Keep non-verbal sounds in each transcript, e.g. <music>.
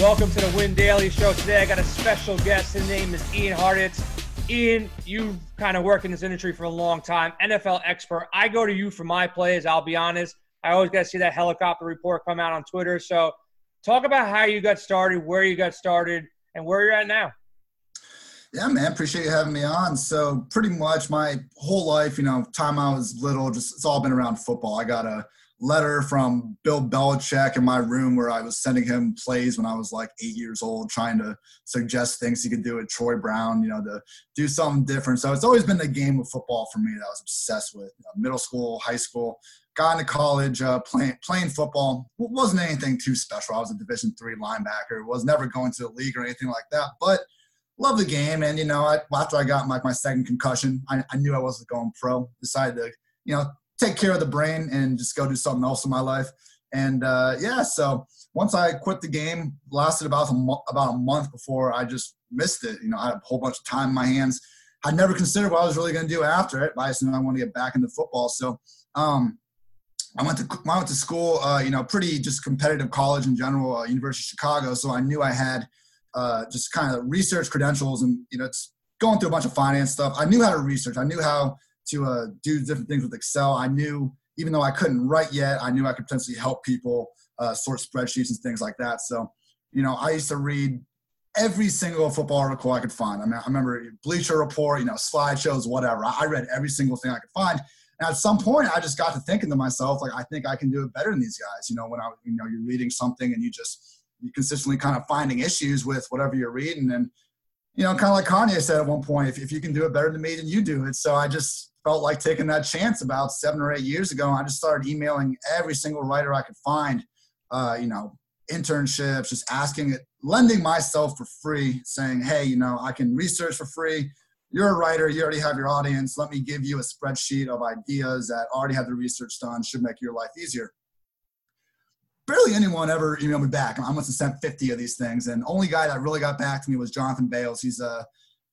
Welcome to the Win Daily Show. Today I got a special guest. His name is Ian Hartitz. Ian, you've kind of worked in this industry for a long time, NFL expert. I go to you for my plays, I'll be honest. I always got to see that helicopter report come out on Twitter. So talk about how you got started, where you got started, and where you're at now. Yeah, man, appreciate you having me on. So pretty much my whole life, you know, time I was little, just it's all been around football. I got a letter from Bill Belichick in my room where I was sending him plays when I was like eight years old, trying to suggest things he could do at Troy Brown, you know, to do something different. So it's always been the game of football for me that I was obsessed with. You know, middle school, high school, got into college uh, playing playing football. It wasn't anything too special. I was a Division three linebacker. Was never going to the league or anything like that, but love the game. And you know, I, after I got my, my second concussion, I, I knew I wasn't going pro. Decided to you know take care of the brain and just go do something else in my life. And uh, yeah, so once I quit the game, lasted about a mo- about a month before I just missed it. You know, I had a whole bunch of time in my hands. I never considered what I was really going to do after it. But I just knew I wanted to get back into football. So um, I went to I went to school. Uh, you know, pretty just competitive college in general, uh, University of Chicago. So I knew I had uh, just kind of research credentials, and you know, it's going through a bunch of finance stuff. I knew how to research. I knew how to uh, do different things with Excel. I knew, even though I couldn't write yet, I knew I could potentially help people uh, sort spreadsheets and things like that. So, you know, I used to read every single football article I could find. I mean, I remember Bleacher Report, you know, slideshows, whatever. I read every single thing I could find. And at some point, I just got to thinking to myself, like, I think I can do it better than these guys. You know, when I, you know, you're reading something and you just, you consistently kind of finding issues with whatever you're reading. And, you know, kind of like Kanye said at one point, if, if you can do it better than me, then you do it. So I just, felt like taking that chance about seven or eight years ago. I just started emailing every single writer I could find, uh, you know, internships, just asking it, lending myself for free, saying, hey, you know, I can research for free. You're a writer, you already have your audience. Let me give you a spreadsheet of ideas that already have the research done, should make your life easier. Barely anyone ever emailed me back. I must have sent 50 of these things. And only guy that really got back to me was Jonathan Bales. He's a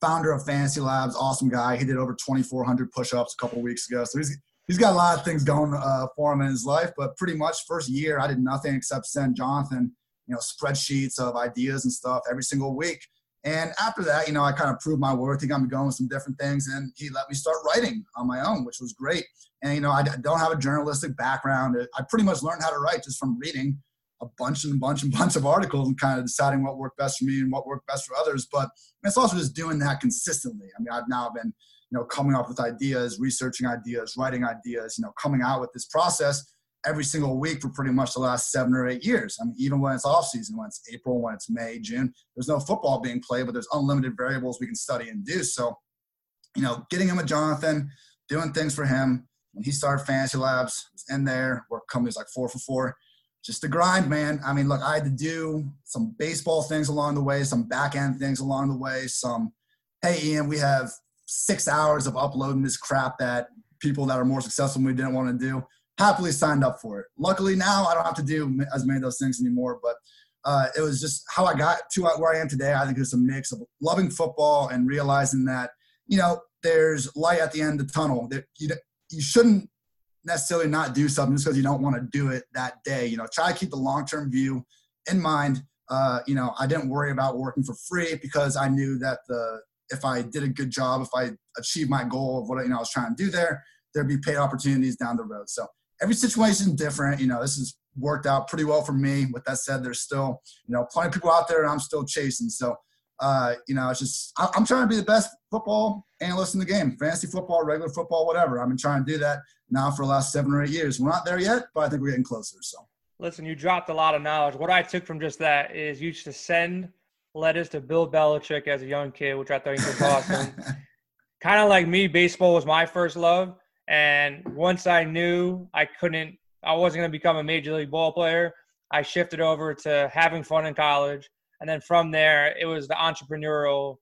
founder of Fantasy Labs, awesome guy. He did over 2,400 push-ups a couple weeks ago, so he's he's got a lot of things going uh, for him in his life. But pretty much first year, I did nothing except send Jonathan, you know, spreadsheets of ideas and stuff every single week. And after that, you know, I kind of proved my worth. He got me going with some different things, and he let me start writing on my own, which was great. And you know, I don't have a journalistic background. I pretty much learned how to write just from reading a bunch and a bunch and bunch <laughs> of articles and kind of deciding what worked best for me and what worked best for others. But it's also just doing that consistently. I mean, I've now been, you know, coming up with ideas, researching ideas, writing ideas, you know, coming out with this process every single week for pretty much the last seven or eight years. I mean, even when it's off season, when it's April, when it's May, June, there's no football being played, but there's unlimited variables we can study and do. So, you know, getting him with Jonathan, doing things for him. When he started Fantasy Labs, was in there, work companies like four for four just the grind, man. I mean, look, I had to do some baseball things along the way, some back end things along the way, some, hey, Ian, we have six hours of uploading this crap that people that are more successful than we didn't want to do. Happily signed up for it. Luckily now I don't have to do as many of those things anymore, but uh, it was just how I got to where I am today. I think it's a mix of loving football and realizing that, you know, there's light at the end of the tunnel. That you, you shouldn't necessarily not do something just because you don't want to do it that day. You know, try to keep the long term view in mind. Uh, you know, I didn't worry about working for free because I knew that the if I did a good job, if I achieved my goal of what you know I was trying to do there, there'd be paid opportunities down the road. So every situation is different. You know, this has worked out pretty well for me. With that said, there's still you know plenty of people out there, and I'm still chasing. So uh, you know, it's just I'm trying to be the best football analyst in the game, fantasy football, regular football, whatever. I've been trying to do that now for the last seven or eight years. We're not there yet, but I think we're getting closer. So, listen, you dropped a lot of knowledge. What I took from just that is you used to send letters to Bill Belichick as a young kid, which I thought he was awesome. <laughs> kind of like me, baseball was my first love, and once I knew I couldn't, I wasn't going to become a major league ball player. I shifted over to having fun in college and then from there, it was the entrepreneurial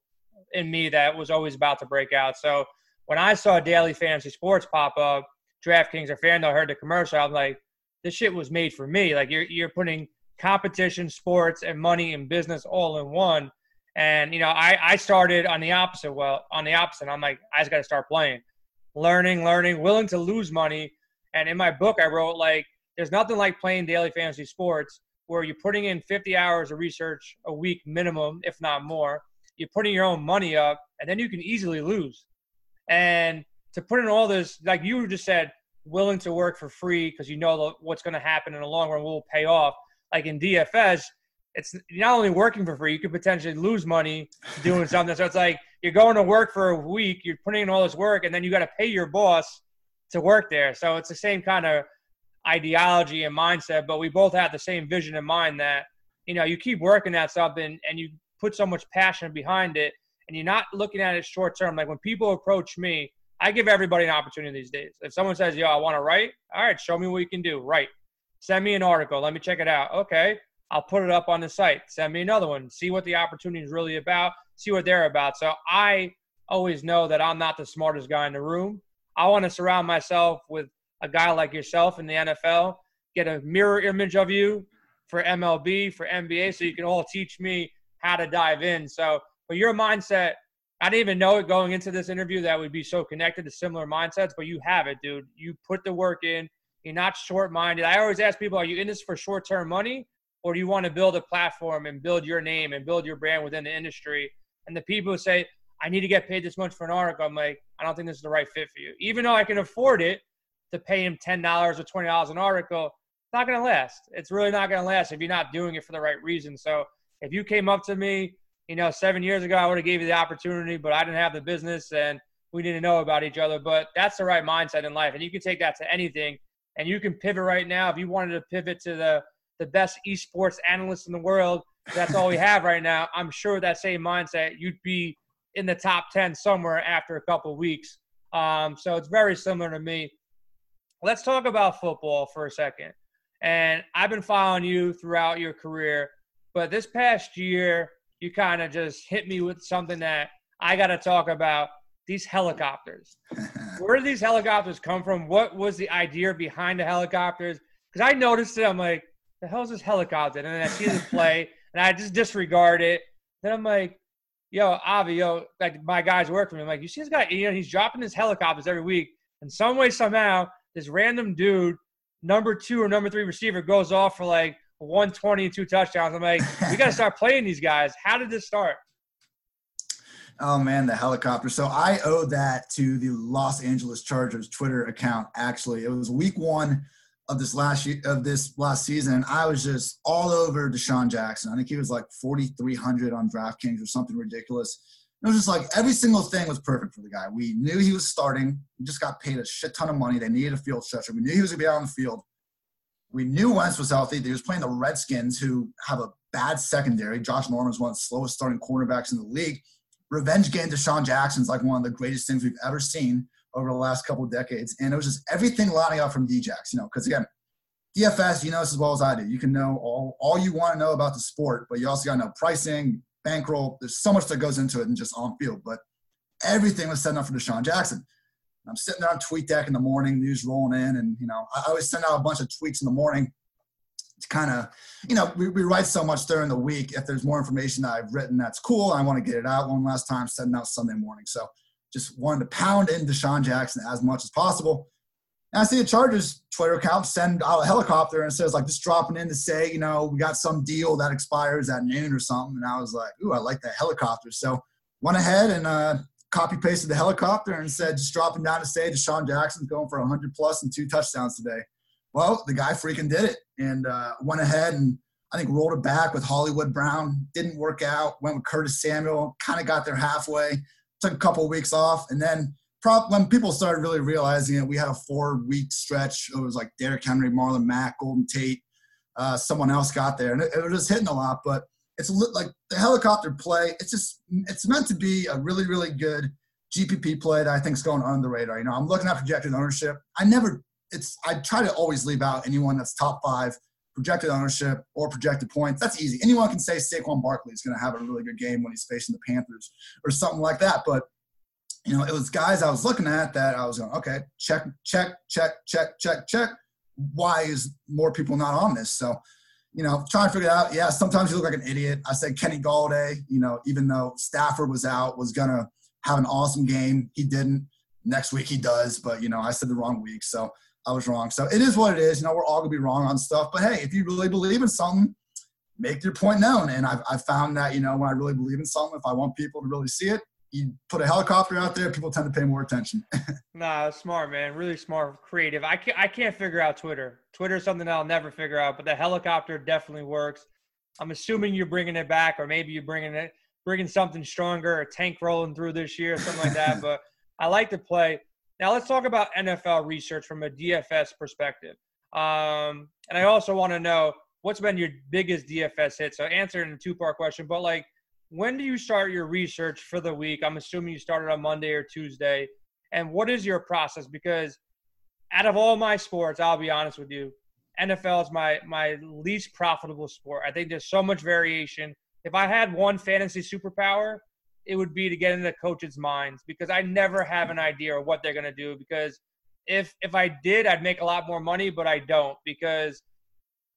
in me that was always about to break out. So when I saw Daily Fantasy Sports pop up, DraftKings or FanDuel heard the commercial, I'm like, this shit was made for me. Like you're you're putting competition, sports, and money and business all in one. And you know, I I started on the opposite. Well, on the opposite, I'm like, I just got to start playing, learning, learning, willing to lose money. And in my book, I wrote like, there's nothing like playing daily fantasy sports where you're putting in 50 hours of research a week minimum, if not more. You're putting your own money up, and then you can easily lose. And to put in all this, like you just said, willing to work for free because you know what's going to happen in the long run will pay off. Like in DFS, it's not only working for free, you could potentially lose money doing something. So it's like you're going to work for a week, you're putting in all this work, and then you got to pay your boss to work there. So it's the same kind of ideology and mindset, but we both have the same vision in mind that, you know, you keep working at something and you put so much passion behind it and you're not looking at it short term. Like when people approach me, I give everybody an opportunity these days. If someone says, yo, I want to write, all right, show me what you can do. Write. Send me an article. Let me check it out. Okay. I'll put it up on the site. Send me another one. See what the opportunity is really about. See what they're about. So I always know that I'm not the smartest guy in the room. I want to surround myself with a guy like yourself in the NFL, get a mirror image of you for MLB, for NBA, so you can all teach me how to dive in. So, but your mindset, I didn't even know it going into this interview that would be so connected to similar mindsets, but you have it, dude. You put the work in. You're not short minded. I always ask people, are you in this for short term money or do you want to build a platform and build your name and build your brand within the industry? And the people who say, I need to get paid this much for an article, I'm like, I don't think this is the right fit for you. Even though I can afford it to pay him $10 or $20 an article, it's not going to last. It's really not going to last if you're not doing it for the right reason. So if you came up to me, you know, seven years ago, I would have gave you the opportunity, but I didn't have the business and we didn't know about each other. But that's the right mindset in life. And you can take that to anything. And you can pivot right now. If you wanted to pivot to the the best esports analyst in the world. That's all we have right now. I'm sure that same mindset, you'd be in the top 10 somewhere after a couple weeks. Um, so it's very similar to me. Let's talk about football for a second. And I've been following you throughout your career, but this past year, you kind of just hit me with something that I got to talk about these helicopters. <laughs> Where did these helicopters come from? What was the idea behind the helicopters? Because I noticed it, I'm like, the hell is this helicopter? And then I see this play, <laughs> and I just disregard it. Then I'm like, yo, Avi, yo, like my guys work for me. I'm like, you see this guy? You know, he's dropping his helicopters every week, and some way, somehow, this random dude, number two or number three receiver, goes off for like 120 and two touchdowns. I'm like, <laughs> we got to start playing these guys. How did this start? Oh man, the helicopter. So I owe that to the Los Angeles Chargers Twitter account. Actually, it was week one of this last year of this last season, I was just all over DeSean Jackson. I think he was like 4,300 on DraftKings or something ridiculous. It was just like every single thing was perfect for the guy. We knew he was starting. He just got paid a shit ton of money. They needed a field stretcher. We knew he was gonna be out on the field. We knew Wentz was healthy. He was playing the Redskins, who have a bad secondary. Josh Norman's one of the slowest starting cornerbacks in the league. Revenge game DeSean Jackson's like one of the greatest things we've ever seen over the last couple decades. And it was just everything lining up from Djax, you know, because again, DFS, you know this as well as I do. You can know all, all you want to know about the sport, but you also got to know pricing, bankroll. There's so much that goes into it and just on field. But everything was set up for DeSean Jackson. I'm sitting there on TweetDeck in the morning, news rolling in, and you know, I always send out a bunch of tweets in the morning to kind of, you know, we, we write so much during the week. If there's more information that I've written, that's cool. I want to get it out one last time, sending out Sunday morning. So just wanted to pound in DeSean Jackson as much as possible. And I see the Chargers Twitter account send out a helicopter and says like just dropping in to say, you know, we got some deal that expires at noon or something. And I was like, ooh, I like that helicopter. So went ahead and uh, copy pasted the helicopter and said just dropping down to say DeSean Jackson's going for 100 plus and two touchdowns today. Well, the guy freaking did it and uh, went ahead and I think rolled it back with Hollywood Brown. Didn't work out. Went with Curtis Samuel. Kind of got there halfway took a couple weeks off, and then when people started really realizing it, we had a four week stretch. It was like Derrick Henry, Marlon Mack, Golden Tate. Uh, someone else got there, and it, it was just hitting a lot. But it's like the helicopter play. It's just it's meant to be a really really good GPP play that I think is going under the radar. You know, I'm looking at projected ownership. I never. It's I try to always leave out anyone that's top five projected ownership or projected points. That's easy. Anyone can say Saquon Barkley is going to have a really good game when he's facing the Panthers or something like that. But you know, it was guys I was looking at that I was going, okay, check, check, check, check, check, check. Why is more people not on this? So, you know, trying to figure it out. Yeah, sometimes you look like an idiot. I said Kenny Golladay, you know, even though Stafford was out, was gonna have an awesome game. He didn't. Next week he does, but you know, I said the wrong week. So I was wrong. So it is what it is. You know, we're all gonna be wrong on stuff. But hey, if you really believe in something, make your point known. And I've, I've found that, you know, when I really believe in something, if I want people to really see it, you put a helicopter out there, people tend to pay more attention. <laughs> nah, smart, man. Really smart, creative. I can't, I can't figure out Twitter. Twitter is something I'll never figure out, but the helicopter definitely works. I'm assuming you're bringing it back, or maybe you're bringing it, bringing something stronger, a tank rolling through this year, something like that. <laughs> but I like to play. Now let's talk about NFL research from a DFS perspective. Um, and I also want to know what's been your biggest DFS hit. So answer in a two part question, but like when do you start your research for the week? I'm assuming you started on Monday or Tuesday. And what is your process? Because out of all my sports, I'll be honest with you, NFL is my my least profitable sport. I think there's so much variation. If I had one fantasy superpower, it would be to get into coaches' minds because I never have an idea of what they're gonna do. Because if if I did, I'd make a lot more money, but I don't because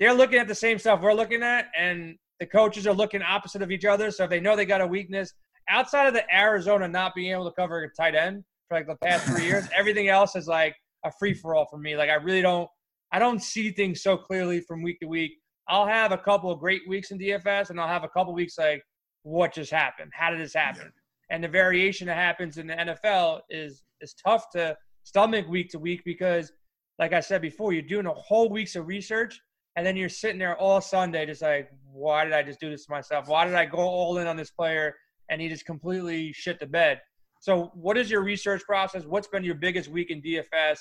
they're looking at the same stuff we're looking at, and the coaches are looking opposite of each other. So if they know they got a weakness, outside of the Arizona not being able to cover a tight end for like the past three years, <laughs> everything else is like a free for all for me. Like I really don't, I don't see things so clearly from week to week. I'll have a couple of great weeks in DFS, and I'll have a couple weeks like, what just happened? How did this happen? Yeah. And the variation that happens in the NFL is is tough to stomach week to week because, like I said before, you're doing a whole week's of research and then you're sitting there all Sunday just like, why did I just do this to myself? Why did I go all in on this player and he just completely shit the bed? So, what is your research process? What's been your biggest week in DFS?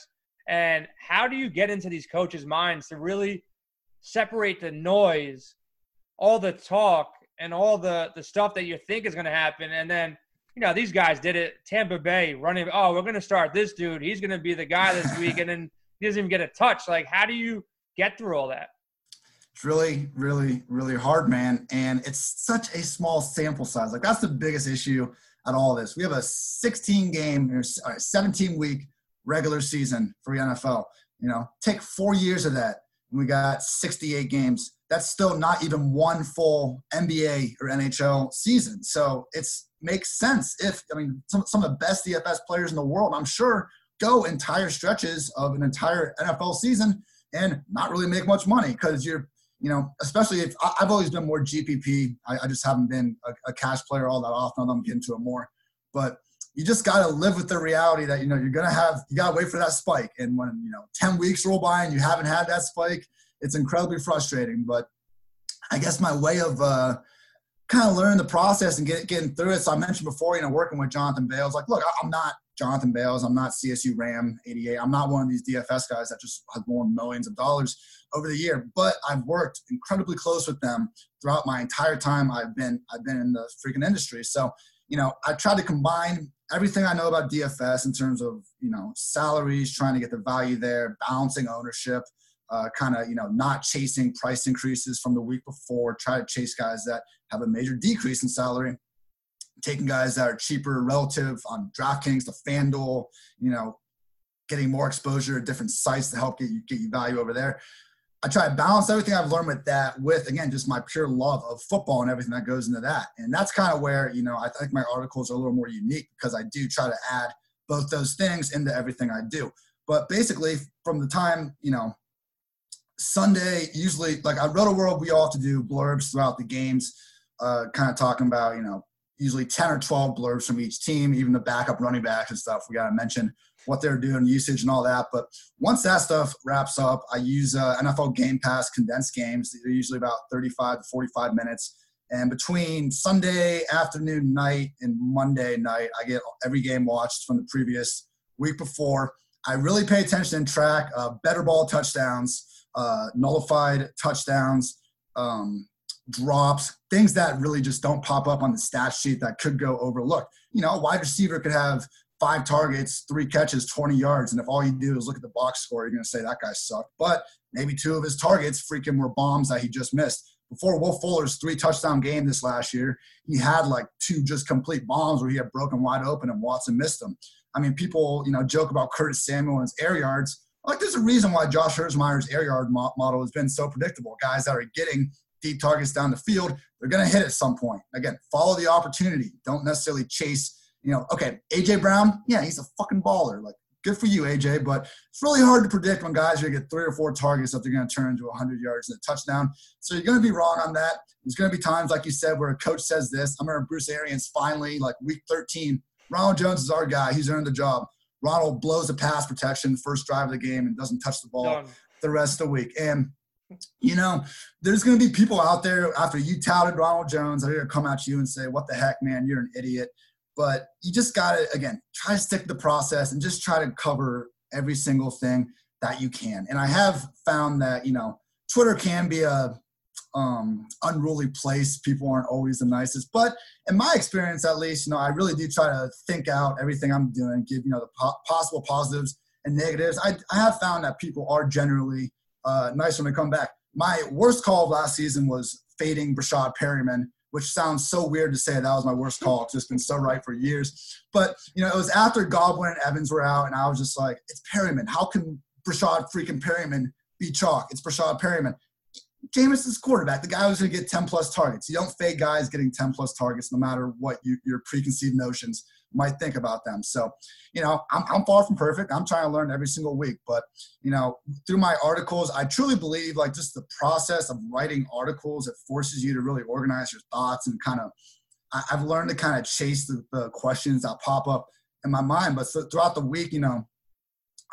And how do you get into these coaches' minds to really separate the noise, all the talk, and all the, the stuff that you think is going to happen? And then, you know, these guys did it. Tampa Bay running, oh, we're going to start this dude. He's going to be the guy this week. And then he doesn't even get a touch. Like, how do you get through all that? It's really, really, really hard, man. And it's such a small sample size. Like that's the biggest issue at all this. We have a 16 game or 17 week regular season for the NFL. You know, take four years of that. And we got 68 games. That's still not even one full NBA or NHL season. So it's makes sense if I mean some, some of the best DFS players in the world, I'm sure, go entire stretches of an entire NFL season and not really make much money because you're you know, especially if I've always been more GPP. I, I just haven't been a, a, cash player all that often. I'm getting to it more, but you just got to live with the reality that you know you're gonna have. You got to wait for that spike, and when you know ten weeks roll by and you haven't had that spike, it's incredibly frustrating. But I guess my way of uh, kind of learning the process and get, getting through it. So I mentioned before, you know, working with Jonathan Bales. Like, look, I'm not Jonathan Bales. I'm not CSU Ram 88. I'm not one of these DFS guys that just has won millions of dollars over the year. But I've worked incredibly close with them throughout my entire time I've been I've been in the freaking industry. So you know, I try to combine everything I know about DFS in terms of you know salaries, trying to get the value there, balancing ownership. Uh, kind of you know not chasing price increases from the week before try to chase guys that have a major decrease in salary taking guys that are cheaper relative on DraftKings to FanDuel, you know, getting more exposure at different sites to help get you get you value over there. I try to balance everything I've learned with that with again just my pure love of football and everything that goes into that. And that's kind of where, you know, I think my articles are a little more unique because I do try to add both those things into everything I do. But basically from the time, you know, Sunday, usually like I wrote a world, we all have to do blurbs throughout the games, uh, kind of talking about, you know, usually 10 or 12 blurbs from each team, even the backup running backs and stuff. We got to mention what they're doing, usage, and all that. But once that stuff wraps up, I use uh, NFL Game Pass condensed games. They're usually about 35 to 45 minutes. And between Sunday afternoon, night, and Monday night, I get every game watched from the previous week before. I really pay attention and track uh, better ball touchdowns, uh, nullified touchdowns, um, drops, things that really just don't pop up on the stat sheet that could go overlooked. You know, a wide receiver could have five targets, three catches, 20 yards. And if all you do is look at the box score, you're going to say that guy sucked. But maybe two of his targets freaking were bombs that he just missed. Before Will Fuller's three touchdown game this last year, he had like two just complete bombs where he had broken wide open and Watson missed them. I mean, people, you know, joke about Curtis Samuel and his air yards. Like, there's a reason why Josh Hermsmeyer's air yard model has been so predictable. Guys that are getting deep targets down the field, they're going to hit at some point. Again, follow the opportunity. Don't necessarily chase, you know, okay, AJ Brown, yeah, he's a fucking baller. Like, good for you, AJ. But it's really hard to predict when guys are going to get three or four targets that they're going to turn into 100 yards and a touchdown. So you're going to be wrong on that. There's going to be times, like you said, where a coach says this. I remember Bruce Arians finally, like week 13, Ronald Jones is our guy. He's earned the job. Ronald blows a pass protection first drive of the game and doesn't touch the ball Done. the rest of the week. And you know, there's going to be people out there after you touted Ronald Jones that are going to come at you and say, "What the heck, man? You're an idiot." But you just got to again try to stick to the process and just try to cover every single thing that you can. And I have found that you know Twitter can be a um, unruly place. People aren't always the nicest, but in my experience, at least, you know, I really do try to think out everything I'm doing, give you know the po- possible positives and negatives. I, I have found that people are generally uh, nice when they come back. My worst call of last season was fading Breshad Perriman, which sounds so weird to say that was my worst call. It's just been so right for years. But you know, it was after Godwin and Evans were out, and I was just like, it's Perriman. How can Breshad freaking Perriman be chalk? It's Breshad Perriman. Jameis's quarterback, the guy who's going to get 10 plus targets. You don't fade guys getting 10 plus targets no matter what you, your preconceived notions might think about them. So, you know, I'm, I'm far from perfect. I'm trying to learn every single week. But, you know, through my articles, I truly believe like just the process of writing articles, it forces you to really organize your thoughts and kind of, I've learned to kind of chase the, the questions that pop up in my mind. But so throughout the week, you know,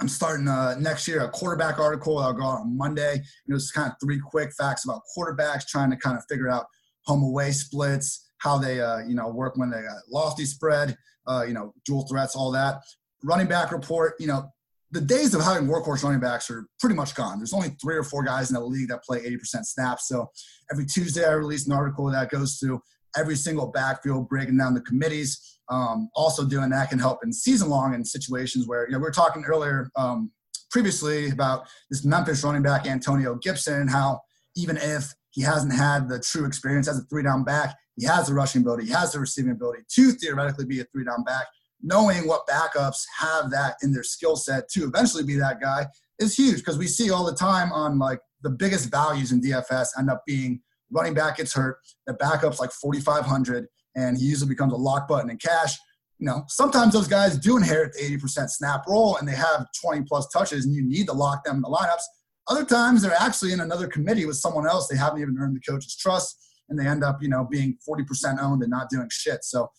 I'm starting uh, next year a quarterback article. I'll go out on Monday. You know, kind of three quick facts about quarterbacks, trying to kind of figure out home away splits, how they uh, you know work when they got lofty spread, uh, you know, dual threats, all that. Running back report. You know, the days of having workhorse running backs are pretty much gone. There's only three or four guys in the league that play 80% snaps. So every Tuesday I release an article that goes through every single backfield, breaking down the committees um, also doing that can help in season long in situations where, you know, we were talking earlier um, previously about this Memphis running back, Antonio Gibson, how even if he hasn't had the true experience as a three down back, he has the rushing ability, he has the receiving ability to theoretically be a three down back. Knowing what backups have that in their skill set to eventually be that guy is huge because we see all the time on like the biggest values in DFS end up being running back gets hurt, the backup's like 4,500 and he usually becomes a lock button in cash. You know, sometimes those guys do inherit the 80% snap roll and they have 20 plus touches and you need to lock them in the lineups. Other times they're actually in another committee with someone else. They haven't even earned the coach's trust and they end up, you know, being 40% owned and not doing shit. So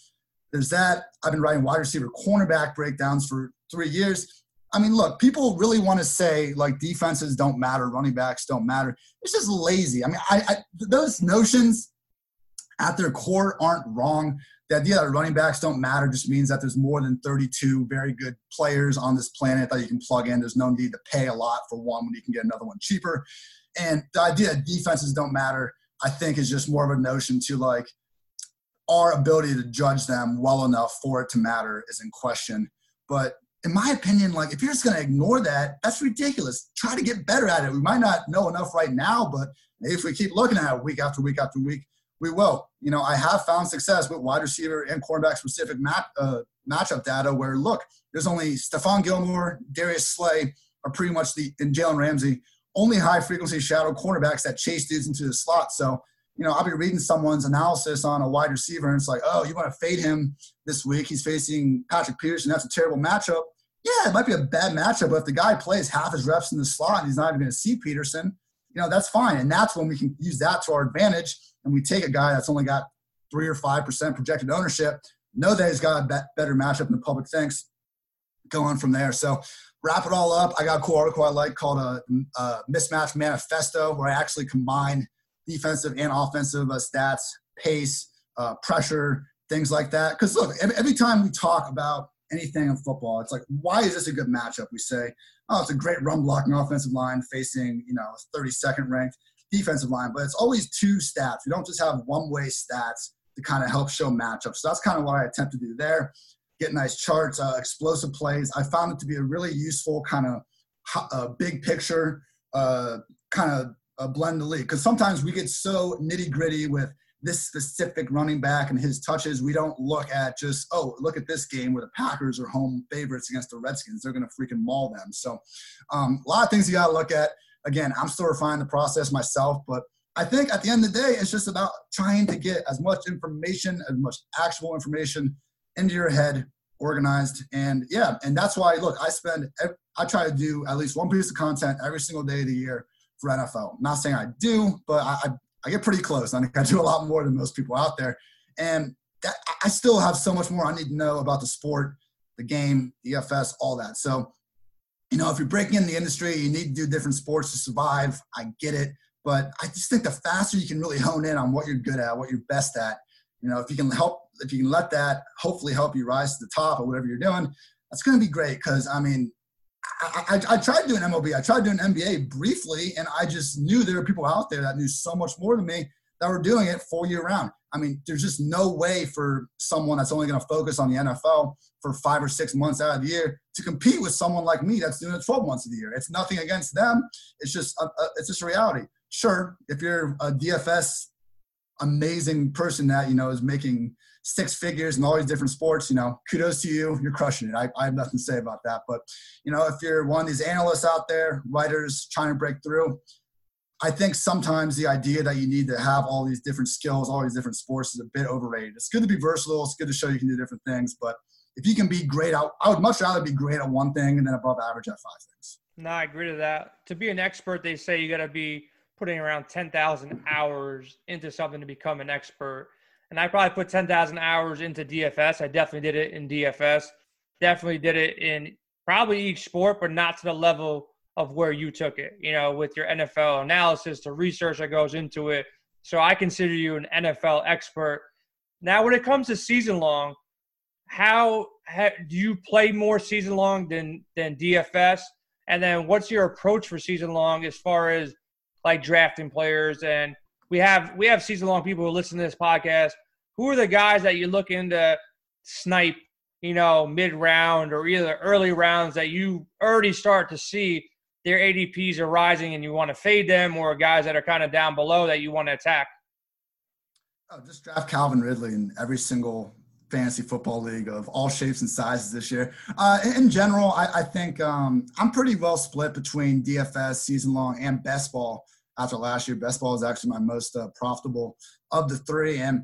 there's that. I've been writing wide receiver cornerback breakdowns for three years. I mean, look, people really want to say like defenses don't matter, running backs don't matter. It's just lazy. I mean, I, I those notions at their core aren't wrong. The idea that running backs don't matter just means that there's more than 32 very good players on this planet that you can plug in. There's no need to pay a lot for one when you can get another one cheaper. And the idea that defenses don't matter, I think, is just more of a notion to like our ability to judge them well enough for it to matter is in question. But in my opinion, like if you're just to ignore that, that's ridiculous. Try to get better at it. We might not know enough right now, but if we keep looking at it week after week after week, we will. You know, I have found success with wide receiver and cornerback specific mat, uh, matchup data where, look, there's only Stephon Gilmore, Darius Slay are pretty much the, and Jalen Ramsey, only high frequency shadow cornerbacks that chase dudes into the slot. So, you know, I'll be reading someone's analysis on a wide receiver and it's like, oh, you want to fade him this week. He's facing Patrick Peterson. That's a terrible matchup. Yeah, it might be a bad matchup, but if the guy plays half his reps in the slot and he's not even going to see Peterson, you know, that's fine. And that's when we can use that to our advantage and we take a guy that's only got three or five percent projected ownership, know that he's got a better matchup than the public thinks, go on from there. So wrap it all up. I got a cool article I like called a, a mismatch manifesto, where I actually combine defensive and offensive uh, stats, pace, uh, pressure, things like that. Because look, every, every time we talk about anything in football, it's like, why is this a good matchup? We say, oh, it's a great run blocking offensive line facing, you know, 32nd ranked defensive line, but it's always two stats. We don't just have one way stats to kind of help show matchups. So that's kind of what I attempt to do there. Get nice charts, uh, explosive plays. I found it to be a really useful kind of uh, big picture uh, kind of uh, blend the league because sometimes we get so nitty gritty with this specific running back and his touches. We don't look at just, oh, look at this game where the Packers are home favorites against the Redskins. They're going to freaking maul them. So, um, a lot of things you got to look at again, I'm still refining the process myself, but I think at the end of the day, it's just about trying to get as much information, as much actual information into your head organized, and yeah, and that's why. Look, I spend. I try to do at least one piece of content every single day of the year for NFL. I'm not saying I do, but I, I, I get pretty close. I think I do a lot more than most people out there, and that, I still have so much more I need to know about the sport, the game, DFS, all that. So, you know, if you're breaking in the industry, you need to do different sports to survive. I get it. But I just think the faster you can really hone in on what you're good at, what you're best at, you know, if you can help, if you can let that hopefully help you rise to the top of whatever you're doing, that's going to be great. Because I mean, I, I, I, tried doing MLB, I tried doing NBA briefly, and I just knew there were people out there that knew so much more than me that were doing it full year round. I mean, there's just no way for someone that's only going to focus on the NFL for five or six months out of the year to compete with someone like me that's doing it 12 months of the year. It's nothing against them. It's just a, a, it's just a reality sure, if you're a DFS amazing person that, you know, is making six figures in all these different sports, you know, kudos to you. You're crushing it. I, I have nothing to say about that. But, you know, if you're one of these analysts out there, writers trying to break through, I think sometimes the idea that you need to have all these different skills, all these different sports is a bit overrated. It's good to be versatile. It's good to show you can do different things. But if you can be great, I would much rather be great at one thing and then above average at five things. No, I agree to that. To be an expert, they say you got to be putting around 10,000 hours into something to become an expert. And I probably put 10,000 hours into DFS. I definitely did it in DFS. Definitely did it in probably each sport, but not to the level of where you took it, you know, with your NFL analysis, the research that goes into it. So I consider you an NFL expert. Now, when it comes to season long, how, do you play more season long than than DFS? And then what's your approach for season long as far as like drafting players. And we have we have season long people who listen to this podcast. Who are the guys that you're looking to snipe, you know, mid round or either early rounds that you already start to see their ADPs are rising and you want to fade them, or guys that are kind of down below that you want to attack? Oh, just draft Calvin Ridley in every single fantasy football league of all shapes and sizes this year. Uh, in, general, I, I think um, I'm pretty well split between DFS, season long, and best ball after last year. Best ball is actually my most uh, profitable of the three, and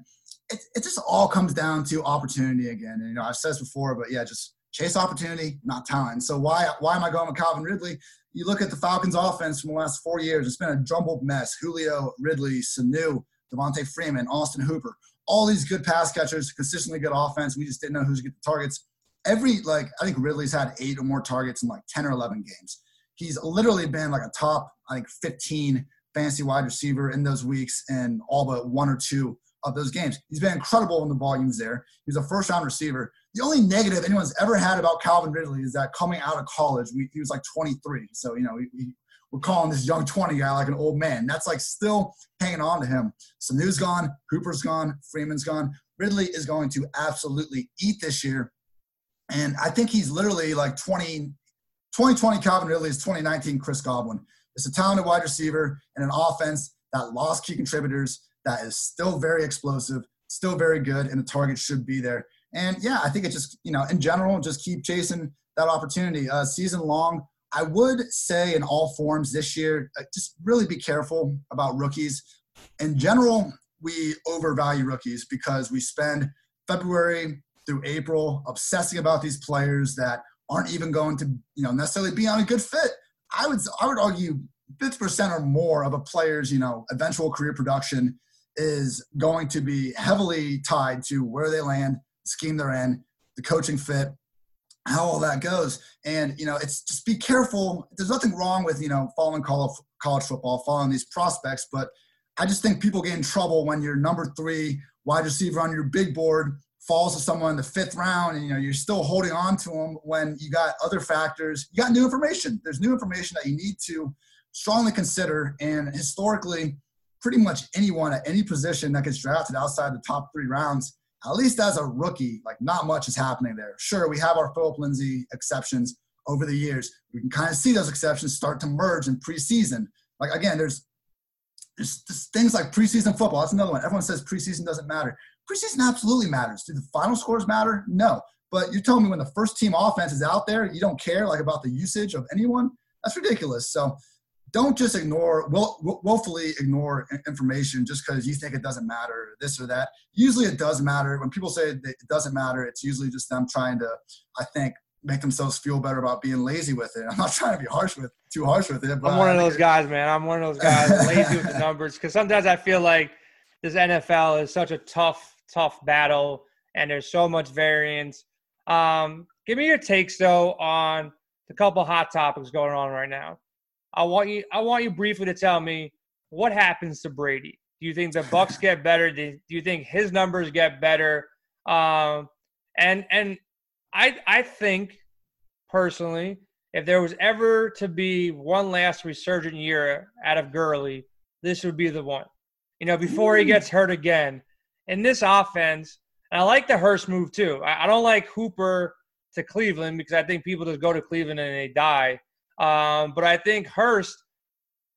it, it just all comes down to opportunity again. And you know, I've said this before, but yeah, just chase opportunity, not talent. So why why am I going with Calvin Ridley? You look at the Falcons' offense from the last four years; it's been a jumbled mess. Julio, Ridley, Sanu, Devonta Freeman, Austin Hooper, all these good pass catchers, consistently good offense. We just didn't know who's get the targets. Every like I think Ridley's had eight or more targets in like ten or eleven games. He's literally been like a top I think 15 fantasy wide receiver in those weeks and all but one or two of those games. He's been incredible when the volume's there. He's a first round receiver. The only negative anyone's ever had about Calvin Ridley is that coming out of college, we, he was like 23. So, you know, we, we, we're calling this young 20 guy like an old man. That's like still hanging on to him. Sanu's gone, Hooper's gone, Freeman's gone. Ridley is going to absolutely eat this year. And I think he's literally like 20, 2020 Calvin Ridley is 2019 Chris Godwin. It's a talented wide receiver and an offense that lost key contributors that is still very explosive, still very good, and the target should be there. And yeah, I think it just, you know, in general, just keep chasing that opportunity. Uh, season long, I would say in all forms this year, uh, just really be careful about rookies. In general, we overvalue rookies because we spend February through April obsessing about these players that aren't even going to, you know, necessarily be on a good fit. I would I would argue 50% or more of a player's, you know, eventual career production is going to be heavily tied to where they land, the scheme they're in, the coaching fit, how all that goes. And, you know, it's just be careful. There's nothing wrong with, you know, following college, college football, following these prospects, but I just think people get in trouble when you're number three wide receiver on your big board falls to someone in the fifth round and you know you're still holding on to them when you got other factors you got new information. There's new information that you need to strongly consider. And historically pretty much anyone at any position that gets drafted outside the top three rounds at least as a rookie like not much is happening there. Sure we have our Phillip Lindsay exceptions over the years. We can kind of see those exceptions start to merge in preseason. Like again there's there's, there's things like preseason football that's another one. Everyone says preseason doesn't matter preseason absolutely matters. Do the final scores matter? No. But you're telling me when the first team offense is out there, you don't care like about the usage of anyone? That's ridiculous. So don't just ignore, will, willfully ignore information just because you think it doesn't matter, this or that. Usually it does matter. When people say it doesn't matter, it's usually just them trying to, I think, make themselves feel better about being lazy with it. I'm not <laughs> trying to be harsh with, too harsh with it. I'm one of those guys, man. I'm one of those guys lazy with the numbers because sometimes I feel like this NFL is such a tough, tough battle, and there's so much variance. Um, give me your takes though on the couple hot topics going on right now. I want you I want you briefly to tell me what happens to Brady. Do you think the Bucs get better? Do, you think his numbers get better? Um, and and I I think personally, if there was ever to be one last resurgent year out of Gurley, this would be the one. You know, before he gets hurt again. In this offense, and I like the Hurst move too. I, I don't like Hooper to Cleveland because I think people just go to Cleveland and they die. Um, but I think Hurst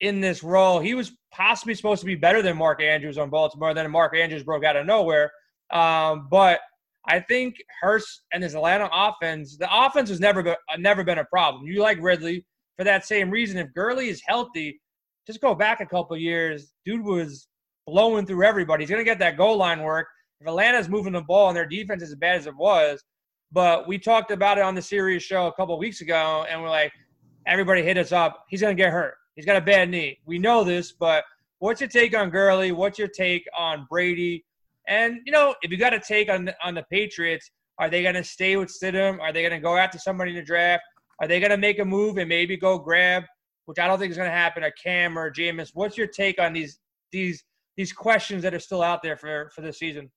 in this role, he was possibly supposed to be better than Mark Andrews on Baltimore. Then Mark Andrews broke out of nowhere. Um, but I think Hurst and his Atlanta offense, the offense has never been, uh, never been a problem. You like Ridley for that same reason. If Gurley is healthy, just go back a couple years. Dude was blowing through everybody. He's going to get that goal line work. If Atlanta's moving the ball and their defense is as bad as it was, but we talked about it on the series show a couple weeks ago, and we're like, everybody hit us up. He's going to get hurt. He's got a bad knee. We know this, but what's your take on Gurley? What's your take on Brady? And you know, if you got a take on the, on the Patriots, are they going to stay with Stidham? Are they going to go after somebody in the draft? Are they going to make a move and maybe go grab, which I don't think is going to happen, a Cam or Jameis? What's your take on these these these questions that are still out there for for this season?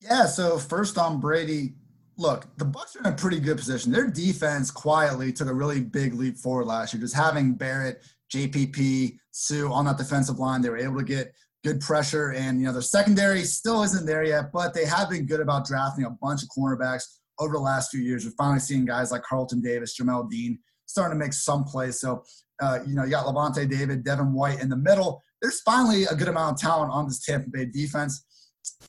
Yeah. So first on Brady, look, the Bucs are in a pretty good position. Their defense quietly took a really big leap forward last year. Just having Barrett, JPP, Suh on that defensive line, they were able to get good pressure. And you know, their secondary still isn't there yet, but they have been good about drafting a bunch of cornerbacks over the last few years. We're finally seeing guys like Carlton Davis, Jamel Dean starting to make some plays. So, uh, you know, you got Lavonte David, Devin White in the middle. There's finally a good amount of talent on this Tampa Bay defense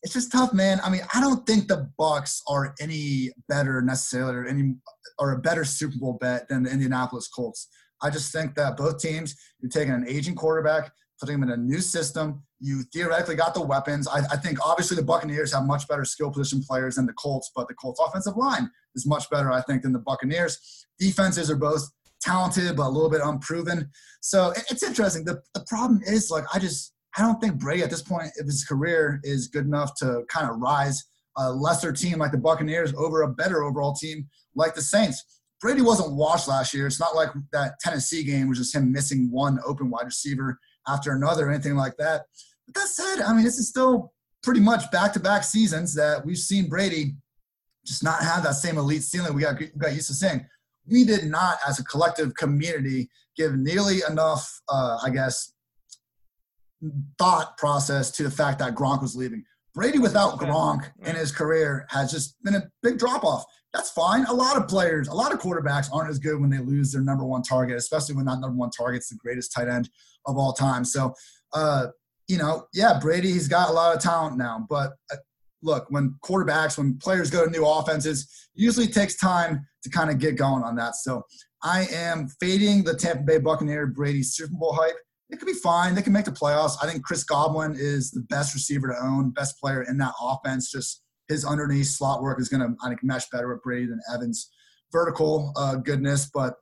it's just tough, man. I mean, I don't think the Bucs are any better necessarily, or any or a better Super Bowl bet than the Indianapolis Colts. I just think that both teams, you're taking an aging quarterback, putting him in a new system. You theoretically got the weapons. I, I, think obviously the Buccaneers have much better skill position players than the Colts, but the Colts offensive line is much better, I think, than the Buccaneers. Defenses are both talented, but a little bit unproven. So it, it's interesting. The, the problem is like I just I don't think Brady at this point of his career is good enough to kind of rise a lesser team like the Buccaneers over a better overall team like the Saints. Brady wasn't washed last year. It's not like that Tennessee game was just him missing one open wide receiver after another or anything like that. But that said, I mean, this is still pretty much back-to-back seasons that we've seen Brady just not have that same elite ceiling we got, we got used to seeing. We did not, as a collective community, give nearly enough, uh, I guess, thought process to the fact that Gronk was leaving. Brady without Gronk in his career has just been a big drop off. That's fine. A lot of players, a lot of quarterbacks aren't as good when they lose their number one target, especially when that number one target's the greatest tight end of all time. So, uh, you know, yeah, Brady, he's got a lot of talent now. But uh, look, when quarterbacks, when players go to new offenses, usually takes time to kind of get going on that. So I am fading the Tampa Bay Buccaneer Brady Super Bowl hype it could be fine. They can make the playoffs. I think Chris Godwin is the best receiver to own, best player in that offense. Just his underneath slot work is going to, I think, mesh better with Brady than Evans' vertical uh, goodness. But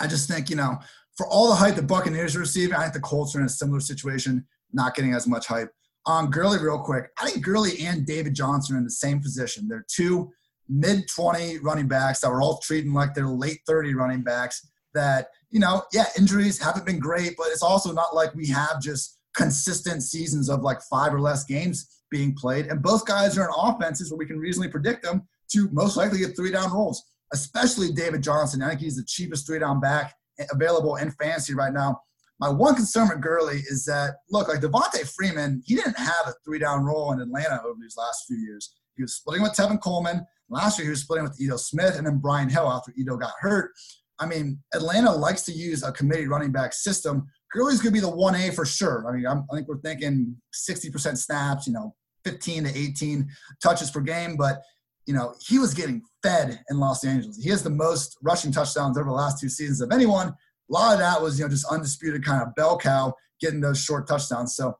I just think, you know, for all the hype the Buccaneers are receiving, I think the Colts are in a similar situation, not getting as much hype. On Gurley, real quick, I think Gurley and David Johnson are in the same position. They're two mid 20 running backs that we're all treating like they're late 30 running backs that – you know, yeah, injuries haven't been great, but it's also not like we have just consistent seasons of like five or less games being played. And both guys are in offenses where we can reasonably predict them to most likely get three down rolls, especially David Johnson. I think he's the cheapest three down back available in fantasy right now. My one concern with Gurley is that, look, like Devonta Freeman, he didn't have a three down role in Atlanta over these last few years. He was splitting with Tevin Coleman. Last year, he was splitting with Ito Smith and then Brian Hill after Edo got hurt. I mean, Atlanta likes to use a committee running back system. Gurley's going to be the 1A for sure. I mean, I'm, i think we're thinking 60% snaps, you know, 15 to 18 touches per game. But, you know, he was getting fed in Los Angeles. He has the most rushing touchdowns over the last two seasons of anyone. Lot of that was, you know, just undisputed kind of bell cow getting those short touchdowns. So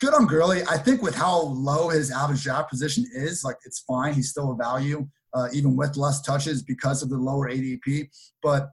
good on Gurley. I think with how low his average draft position is, like it's fine. He's still a value, uh, even with less touches because of the lower ADP. But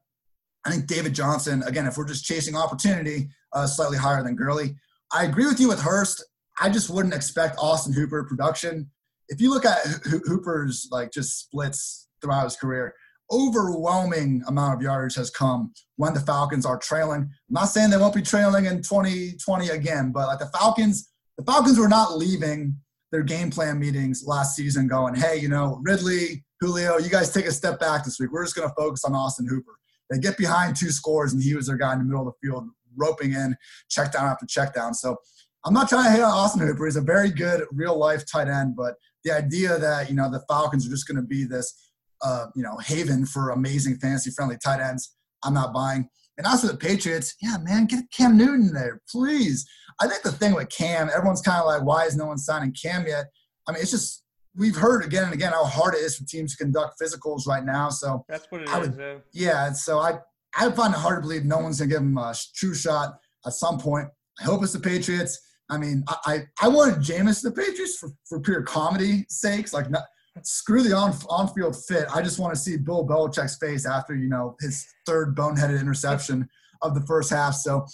I think David Johnson, again, if we're just chasing opportunity, uh, slightly higher than Gurley. I agree with you with Hurst. I just wouldn't expect Austin Hooper production. If you look at Hooper's like just splits throughout his career, overwhelming amount of yardage has come when the Falcons are trailing. I'm not saying they won't be trailing in 2020 again, but like the Falcons, the Falcons were not leaving their game plan meetings last season going, hey, you know, Ridley, Julio, you guys take a step back this week. We're just going to focus on Austin Hooper. They get behind two scores, and he was their guy in the middle of the field, roping in check down after check down. So I'm not trying to hate on Austin Hooper. He's a very good real life tight end, but the idea that, you know, the Falcons are just going to be this, uh, you know, haven for amazing fantasy friendly tight ends, I'm not buying. And also the Patriots, yeah, man, get Cam Newton there, please. I think the thing with Cam, everyone's kind of like, why is no one signing Cam yet? I mean, it's just we've heard again and again how hard it is for teams to conduct physicals right now. So that's what it I would, is, Yeah, so I I find it hard to believe no one's gonna give him a true shot at some point. I hope it's the Patriots. I mean, I I, I wanted Jameis the Patriots for, for pure comedy sakes, like not, screw the on on field fit. I just want to see Bill Belichick's face after you know his third boneheaded interception of the first half. So.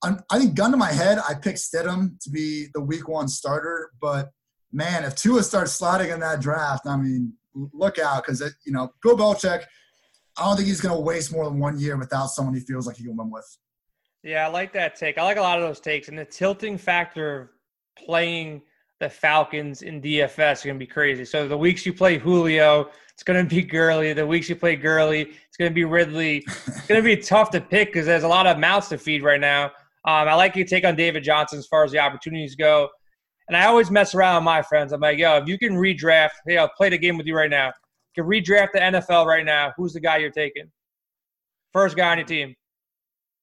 I'm, I think, gun to my head, I picked Stidham to be the week one starter, but man, if Tua starts sliding in that draft, I mean, look out because you know Bill Belichick. I don't think he's going to waste more than one year without someone he feels like he can win with. Yeah, I like that take. I like a lot of those takes, and the tilting factor of playing the Falcons in DFS are going to be crazy. So the weeks you play Julio, it's going to be Gurley. The weeks you play Gurley, it's going to be Ridley. It's going to be tough to pick because there's a lot of mouths to feed right now. Um, I like your take on David Johnson as far as the opportunities go. And I always mess around with my friends. I'm like, yo, if you can redraft, hey, I'll play the game with you right now. You can redraft the NFL right now. Who's the guy you're taking? First guy on your team.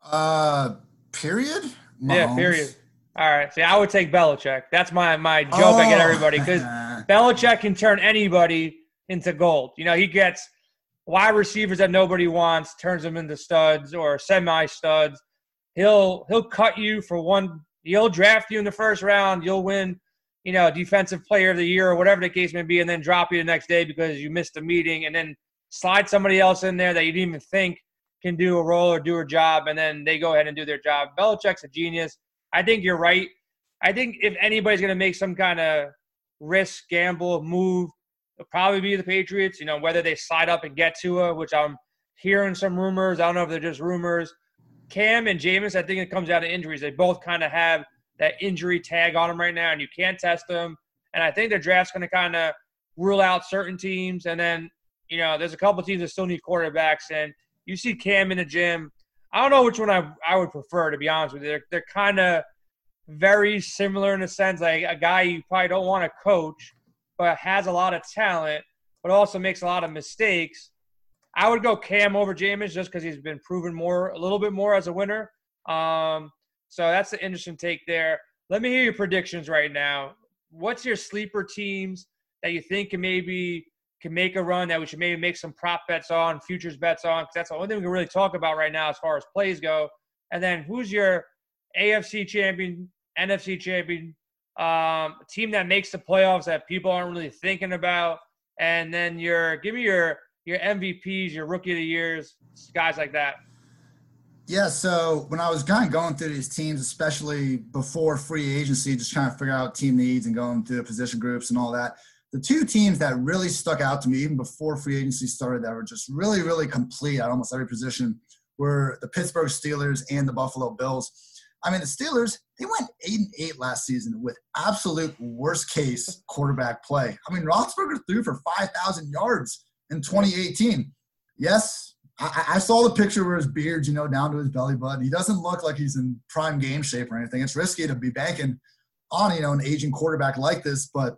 Uh, period. Mahomes. Yeah, period. All right. See, I would take Belichick. That's my my joke oh. I get oh. everybody because <laughs> Belichick can turn anybody into gold. You know, he gets wide receivers that nobody wants, turns them into studs or semi studs. He'll he'll cut you for one he'll draft you in the first round. You'll win, you know, defensive player of the year or whatever the case may be, and then drop you the next day because you missed a meeting, and then slide somebody else in there that you didn't even think can do a role or do a job, and then they go ahead and do their job. Belichick's a genius. I think you're right. I think if anybody's going to make some kind of risk, gamble, move, it'll probably be the Patriots. You know, whether they slide up and get Tua, which I'm hearing some rumors. I don't know if they're just rumors. Cam and Jameis, I think it comes down to injuries. They both kind of have that injury tag on them right now, and you can't test them. And I think the draft's going to kind of rule out certain teams. And then, you know, there's a couple teams that still need quarterbacks. And you see Cam in the gym. I don't know which one I, I would prefer, to be honest with you. They're, they're kind of very similar in a sense, like a guy you probably don't want to coach, but has a lot of talent, but also makes a lot of mistakes. I would go Cam over Jameis just because he's been proven more, a little bit more as a winner. Um, so that's the interesting take there. Let me hear your predictions right now. What's your sleeper teams that you think can maybe can make a run that we should maybe make some prop bets on, futures bets on? Because that's the only thing we can really talk about right now as far as plays go. And then who's your AFC champion, NFC champion, um, team that makes the playoffs that people aren't really thinking about? And then your give me your your MVPs, your rookie of the years, guys like that? Yeah, so when I was kind of going through these teams, especially before free agency, just trying to figure out team needs and going through the position groups and all that, the two teams that really stuck out to me, even before free agency started, that were just really, really complete at almost every position, were the Pittsburgh Steelers and the Buffalo Bills. I mean, the Steelers, they went eight and eight last season with absolute worst case quarterback play. I mean, Roethlisberger threw for 5,000 yards in 2018. Yes, I, I, saw the picture where his beard, you know, down to his belly button. He doesn't look like he's in prime game shape or anything. It's risky to be banking on, you know, an aging quarterback like this, but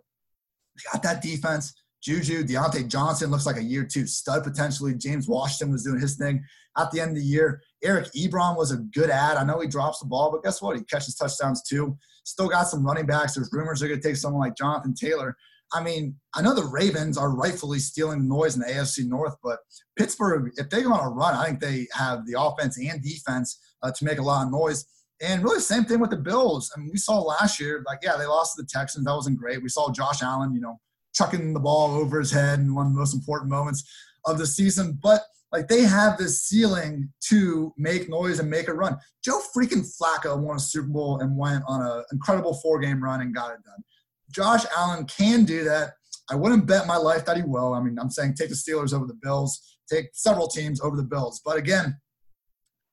got that defense. Juju, Diontae Johnson looks like a year two stud potentially. James Washington was doing his thing at the end of the year. Eric Ebron was a good ad. I know he drops the ball, but guess what? He catches touchdowns too. Still got some running backs. There's rumors they're going to take someone like Jonathan Taylor. I mean, I know the Ravens are rightfully stealing noise in the AFC North, but Pittsburgh, if they go on a run, I think they have the offense and defense uh, to make a lot of noise. And really, same thing with the Bills. I mean, we saw last year, like, yeah, they lost to the Texans. That wasn't great. We saw Josh Allen, you know, chucking the ball over his head in one of the most important moments of the season. But like they have this ceiling to make noise and make a run. Joe freaking Flacco won a Super Bowl and went on an incredible four game run and got it done. Josh Allen can do that. I wouldn't bet my life that he will. I mean, I'm saying take the Steelers over the Bills, take several teams over the Bills. But again,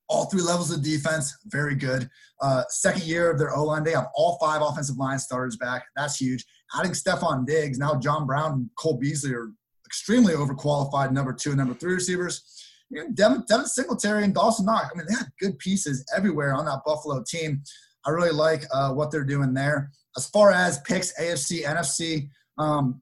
all three levels of defense, very good. Uh, second year of their O line, they have all five offensive line starters back. That's huge. Adding Stefon Diggs, now John Brown and Cole Beasley are extremely overqualified number two and number three receivers. You know, Devin, Devin Singletary and Dawson Knox. I mean, they have good pieces everywhere on that Buffalo team. I really like uh, what they're doing there. As far as picks, AFC, NFC, um,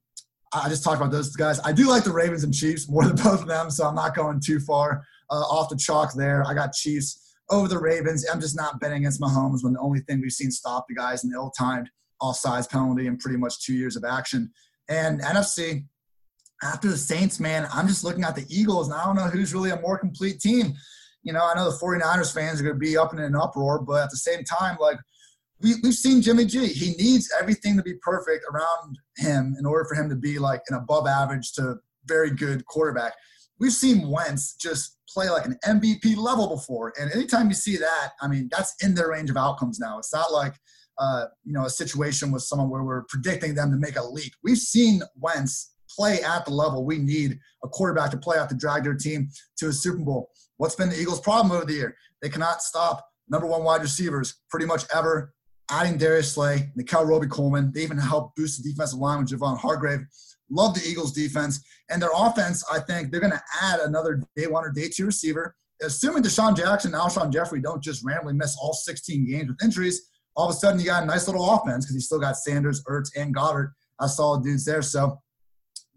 I just talked about those guys. I do like the Ravens and Chiefs more than both of them, so I'm not going too far uh, off the chalk there. I got Chiefs over the Ravens. I'm just not betting against Mahomes when the only thing we've seen stop the guys the ill-timed offsides penalty in pretty much two years of action. And NFC, after the Saints, man, I'm just looking at the Eagles, and I don't know who's really a more complete team. You know, I know the 49ers fans are going to be up in an uproar, but at the same time, like – we, we've seen Jimmy G. He needs everything to be perfect around him in order for him to be like an above average to very good quarterback. We've seen Wentz just play like an MVP level before. And anytime you see that, I mean, that's in their range of outcomes now. It's not like, uh, you know, a situation with someone where we're predicting them to make a leap. We've seen Wentz play at the level we need a quarterback to play at to drag their team to a Super Bowl. What's been the Eagles' problem over the year? They cannot stop number one wide receivers pretty much ever adding Darius Slay, Nickell Robey-Coleman. They even helped boost the defensive line with Javon Hargrave. Love the Eagles' defense. And their offense, I think they're going to add another day one or day two receiver. Assuming DeSean Jackson and Alshon Jeffery don't just randomly miss all 16 games with injuries, all of a sudden you got a nice little offense because you still got Sanders, Ertz, and Goedert as solid dudes there. So,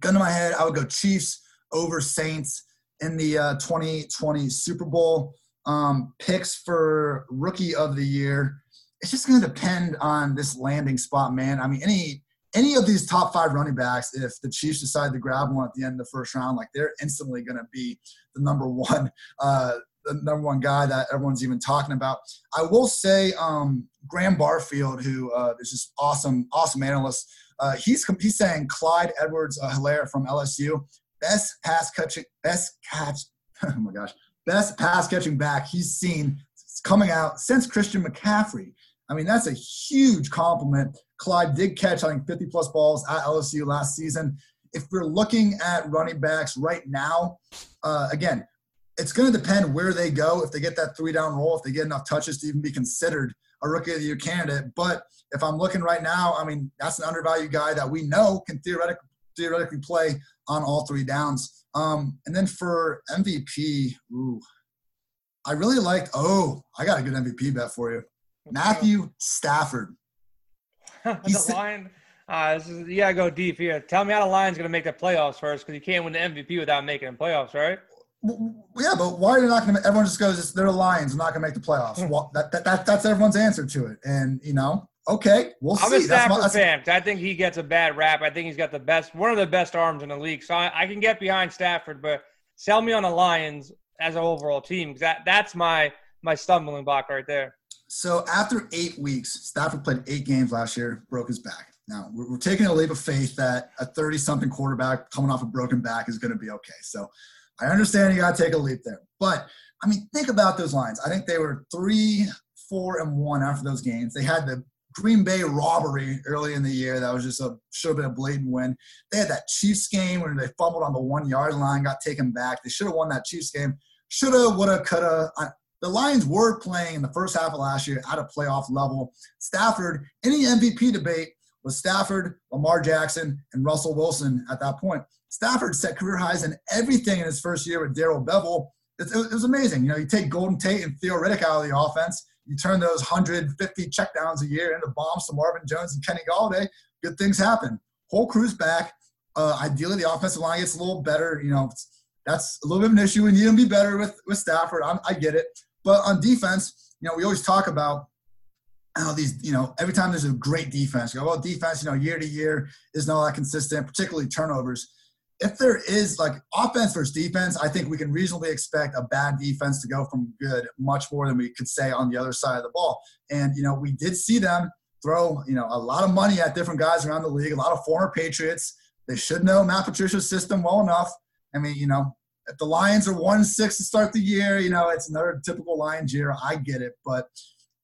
gun to my head, I would go Chiefs over Saints in the uh, 2020 Super Bowl. Um, picks for Rookie of the Year it's just going to depend on this landing spot, man. I mean, any any of these top five running backs, if the Chiefs decide to grab one at the end of the first round, like they're instantly going to be the number one, <laughs> uh, the number one guy that everyone's even talking about. I will say, um, Graham Barfield, who uh, is just awesome, awesome analyst. Uh, he's he's saying Clyde Edwards uh, Helaire from LSU, best pass catching, best catch. <laughs> Oh my gosh, best pass catching back he's seen coming out since Christian McCaffrey. I mean, that's a huge compliment. Clyde did catch, I think, 50 plus balls at LSU last season. If we're looking at running backs right now, uh, again, it's going to depend where they go. If they get that three down roll, if they get enough touches to even be considered a rookie of the year candidate. But if I'm looking right now, I mean, that's an undervalued guy that we know can theoretically theoretically play on all three downs. Um, and then for MVP, ooh, I really liked. Oh, I got a good MVP bet for you. Matthew Stafford. <laughs> the line. Uh, this is, you gotta go deep here. Tell me how the Lions gonna make the playoffs first, because you can't win the MVP without making the playoffs, right? Yeah, but why are they not going to? Everyone just goes, "They're the Lions, they're not going to make the playoffs." Hmm. well, that, that, that, that's everyone's answer to it, and you know, okay, we'll I'm see. I'm a Stafford my, fan. I think he gets a bad rap. I think he's got the best, one of the best arms in the league. So I, I can get behind Stafford, but sell me on the Lions as an overall team because that, that's my my stumbling block right there. So after eight weeks, Stafford played eight games last year, broke his back. Now we're, we're taking a leap of faith that a 30-something quarterback coming off a broken back is going to be okay. So I understand you got to take a leap there, but I mean, think about those lines. I think they were three, four, and one after those games. They had the Green Bay robbery early in the year. That was just a should have been a blatant win. They had that Chiefs game where they fumbled on the one yard line, got taken back. They should have won that Chiefs game. Shoulda, woulda, coulda the Lions were playing in the first half of last year at a playoff level. Stafford, any MVP debate was Stafford, Lamar Jackson, and Russell Wilson at that point. Stafford set career highs in everything in his first year with Darrell Bevell. It, it, was amazing. You know, you take Golden Tate and Theo Riddick out of the offense, you turn those 150 checkdowns a year into bombs to Marvin Jones and Kenny Golladay. Good things happen. Whole crew's back. Uh, ideally, the offensive line gets a little better. You know, that's a little bit of an issue. We need to be better with with Stafford. I'm, i get it. But on defense, you know, we always talk about know these, you know, every time there's a great defense, you go, well, defense, you know, year to year is not that consistent, particularly turnovers. If there is like offense versus defense, I think we can reasonably expect a bad defense to go from good much more than we could say on the other side of the ball. And, you know, we did see them throw, you know, a lot of money at different guys around the league, a lot of former Patriots. They should know Matt Patricia's system well enough. I mean, you know, if the Lions are one six to start the year, you know, it's another typical Lions year. I get it. But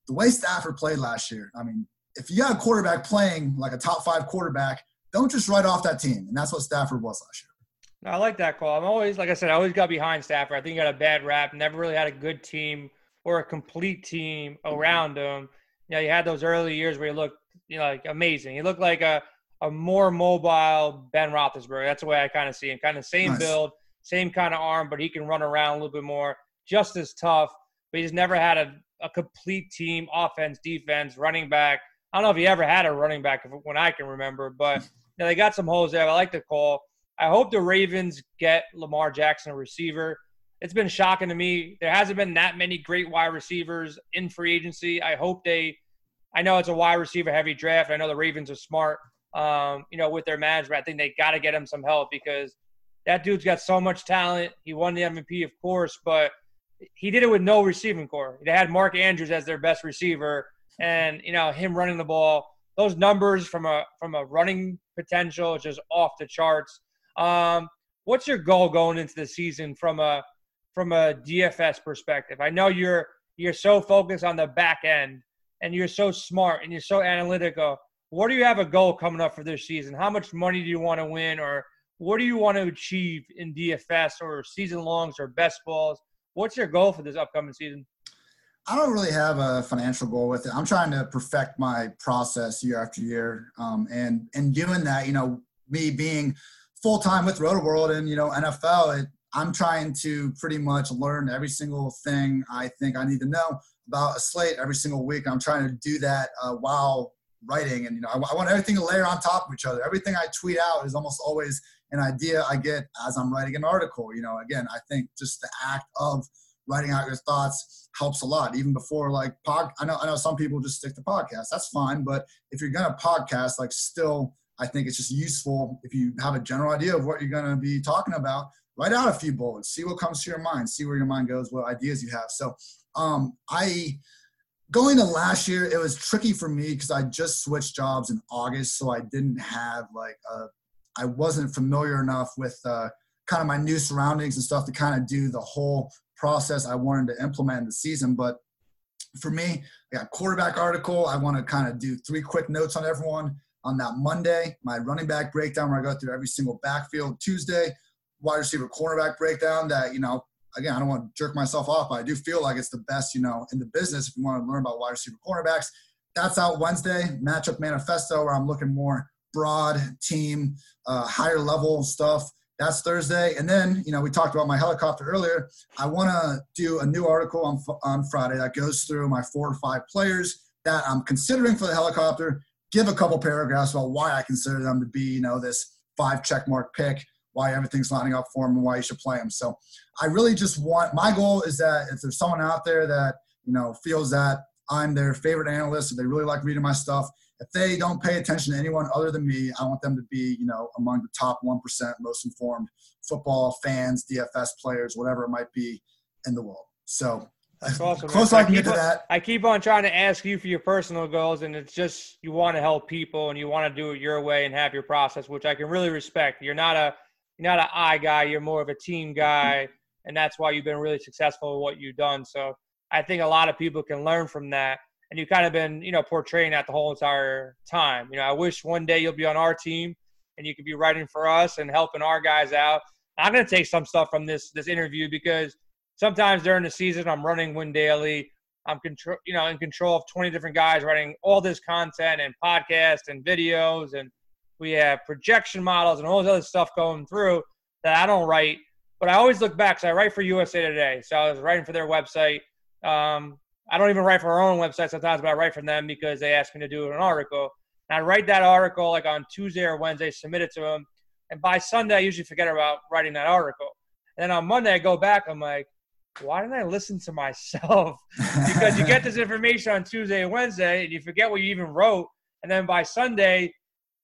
the way Stafford played last year, I mean, if you got a quarterback playing like a top five quarterback, don't just write off that team. And that's what Stafford was last year. I like that call. I'm always, like I said, I always got behind Stafford. I think he got a bad rap, never really had a good team or a complete team around him. You know, you had those early years where he looked, you know, like amazing. He looked like a, a more mobile Ben Roethlisberger. That's the way I kind of see him. Kind of same nice. build, same kind of arm, but he can run around a little bit more, just as tough. But he's never had a, a complete team, offense, defense, running back. I don't know if he ever had a running back when I can remember, but you know, they got some holes there. I like the call. I hope the Ravens get Lamar Jackson a receiver. It's been shocking to me. There hasn't been that many great wide receivers in free agency. I hope they. I know it's a wide receiver heavy draft. I know the Ravens are smart. Um, you know, with their management, I think they got to get him some help because that dude's got so much talent. He won the MVP, of course, but he did it with no receiving corps. They had Mark Andrews as their best receiver, and you know him running the ball. Those numbers from a from a running potential just off the charts. Um, what's your goal going into the season from a from a DFS perspective? I know you're you're so focused on the back end, and you're so smart and you're so analytical. What do you have a goal coming up for this season? How much money do you want to win, or what do you want to achieve in DFS or season longs or best balls? What's your goal for this upcoming season? I don't really have a financial goal with it. I'm trying to perfect my process year after year, um, and and doing that, you know, me being full time with Rotoworld and you know NFL, it, I'm trying to pretty much learn every single thing I think I need to know about a slate every single week. I'm trying to do that uh, while writing, and you know, I, I want everything to layer on top of each other. Everything I tweet out is almost always an idea I get as I'm writing an article. You know, again, I think just the act of writing out your thoughts helps a lot. Even before like pod, I know I know some people just stick to podcasts. That's fine, but if you're gonna podcast, like still, I think it's just useful if you have a general idea of what you're gonna be talking about. Write out a few bullets, see what comes to your mind, see where your mind goes, what ideas you have. So, um, I going to last year, it was tricky for me because I just switched jobs in August, so I didn't have like a I wasn't familiar enough with uh, kind of my new surroundings and stuff to kind of do the whole process I wanted to implement in the season. But for me, I got quarterback article. I want to kind of do three quick notes on everyone on that Monday. My running back breakdown where I go through every single backfield. Tuesday, wide receiver cornerback breakdown that, you know, again, I don't want to jerk myself off, but I do feel like it's the best, you know, in the business if you want to learn about wide receiver cornerbacks. That's out Wednesday. Matchup manifesto where I'm looking more broad team, uh, higher level stuff. That's Thursday. And then, you know, we talked about my helicopter earlier. I want to do a new article on, on Friday that goes through my four or five players that I'm considering for the helicopter, give a couple paragraphs about why I consider them to be, you know, this five check mark pick, why everything's lining up for them and why you should play them. So I really just want, my goal is that if there's someone out there that, you know, feels that I'm their favorite analyst, or they really like reading my stuff, if they don't pay attention to anyone other than me, I want them to be, you know, among the top 1% most informed football fans, DFS players, whatever it might be in the world. So that's awesome. Close I, can get to that. I keep on trying to ask you for your personal goals, and it's just you want to help people and you want to do it your way and have your process, which I can really respect. You're not a you're not an I guy. You're more of a team guy, and that's why you've been really successful with what you've done. So I think a lot of people can learn from that and you've kind of been, you know, portraying that the whole entire time. You know, I wish one day you'll be on our team and you could be writing for us and helping our guys out. I'm going to take some stuff from this this interview because sometimes during the season I'm running Win Daily. I'm control, you know, in control of 20 different guys writing all this content and podcasts and videos, and we have projection models and all this other stuff going through that I don't write. But I always look back. So I write for USA Today, so I was writing for their website. Um, I don't even write for our own website sometimes, but I write for them because they ask me to do an article. And I write that article like on Tuesday or Wednesday, submit it to them. And by Sunday, I usually forget about writing that article. And then on Monday, I go back. I'm like, why didn't I listen to <laughs> myself? because you get this information on Tuesday and Wednesday, and you forget what you even wrote, and then by Sunday,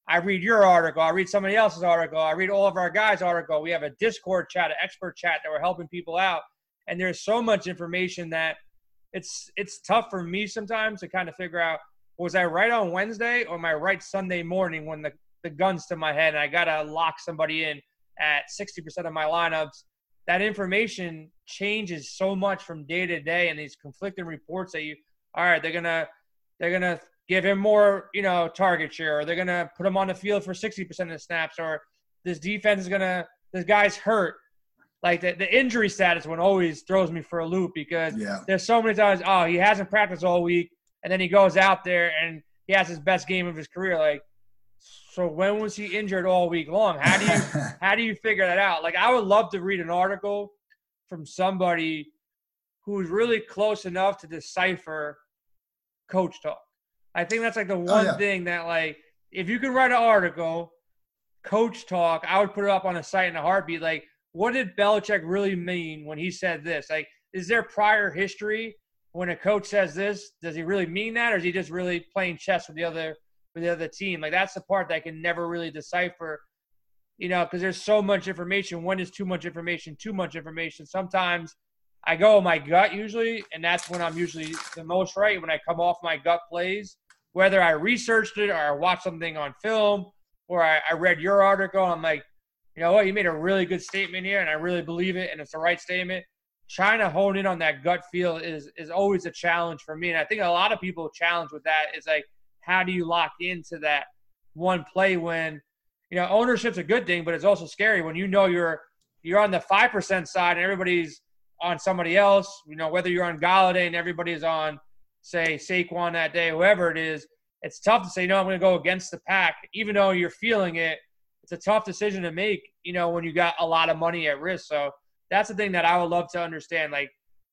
I read your article, I read somebody else's article, I read all of our guys' article. We have a Discord chat, an expert chat that we're helping people out, and there's so much information that it's it's tough for me sometimes to kind of figure out was I right on Wednesday or am I right Sunday morning when the, the gun's to my head and I gotta lock somebody in at 60% of my lineups. That information changes so much from day to day and these conflicting reports that you all right, they're gonna they're gonna give him more, you know, target share, or they're gonna put him on the field for 60% of the snaps, or this defense is gonna this guy's hurt like the, the injury status one always throws me for a loop because yeah. there's so many times oh he hasn't practiced all week and then he goes out there and he has his best game of his career. Like so when was he injured all week long? How do you <laughs> how do you figure that out? Like i would love to read an article from somebody who's really close enough to decipher coach talk. I think that's like the oh, one oh, yeah. thing that like if you could write an article coach talk i would put it up on a site in a heartbeat. Like what did Belichick really mean when he said this? Like, is there prior history when a coach says this? Does he really mean that, or is he just really playing chess with the other with the other team? Like, that's the part that I can never really decipher. You know, because there's so much information. When is too much information? Too much information. Sometimes I go with my gut usually, and that's when I'm usually the most right. When I come off my gut plays, whether I researched it or I watched something on film or I, I read your article, I'm like, you know what, you made a really good statement here, and I really believe it, and it's the right statement. Trying to hone in on that gut feel is is always a challenge for me, and I think a lot of people challenge with that is like, how do you lock into that one play when, you know, ownership's a good thing, but it's also scary when you know you're you're on the five percent side and everybody's on somebody else. You know, whether you're on Golladay and everybody's on, say, Saquon that day, whoever it is. It's tough to say no. I'm going to go against the pack, even though you're feeling it it's a tough decision to make, you know, when you got a lot of money at risk. So that's the thing that I would love to understand, like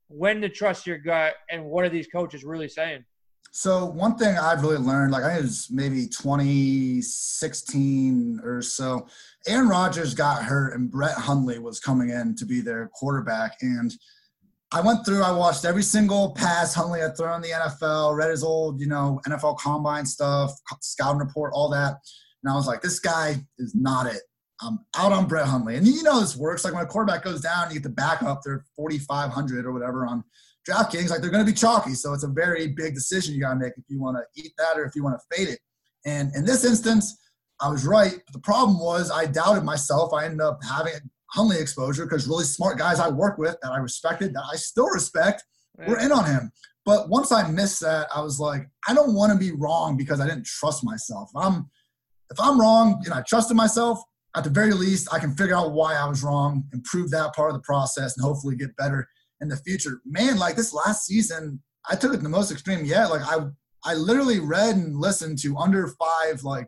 when to trust your gut and what are these coaches really saying? So one thing I've really learned, like I think it was maybe 2016 or so, Aaron Rodgers got hurt and Brett Hundley was coming in to be their quarterback. And I went through, I watched every single pass Hundley had thrown in the NFL, read his old, you know, NFL combine stuff, scouting report, all that. And I was like, this guy is not it. I'm out on Brett Hundley. And you know this works. Like when a quarterback goes down, you get the backup, they're 4,500 or whatever on DraftKings. Like they're going to be chalky. So it's a very big decision you got to make if you want to eat that or if you want to fade it. And in this instance, I was right. But the problem was I doubted myself. I ended up having Hundley exposure because really smart guys I work with that I respected, that I still respect, were in on him. But once I missed that, I was like, I don't want to be wrong because I didn't trust myself. I'm if I'm wrong and I trusted myself, at the very least, I can figure out why I was wrong, improve that part of the process, and hopefully get better in the future. Man, like this last season, I took it to the most extreme yet. Like I, I literally read and listened to under five like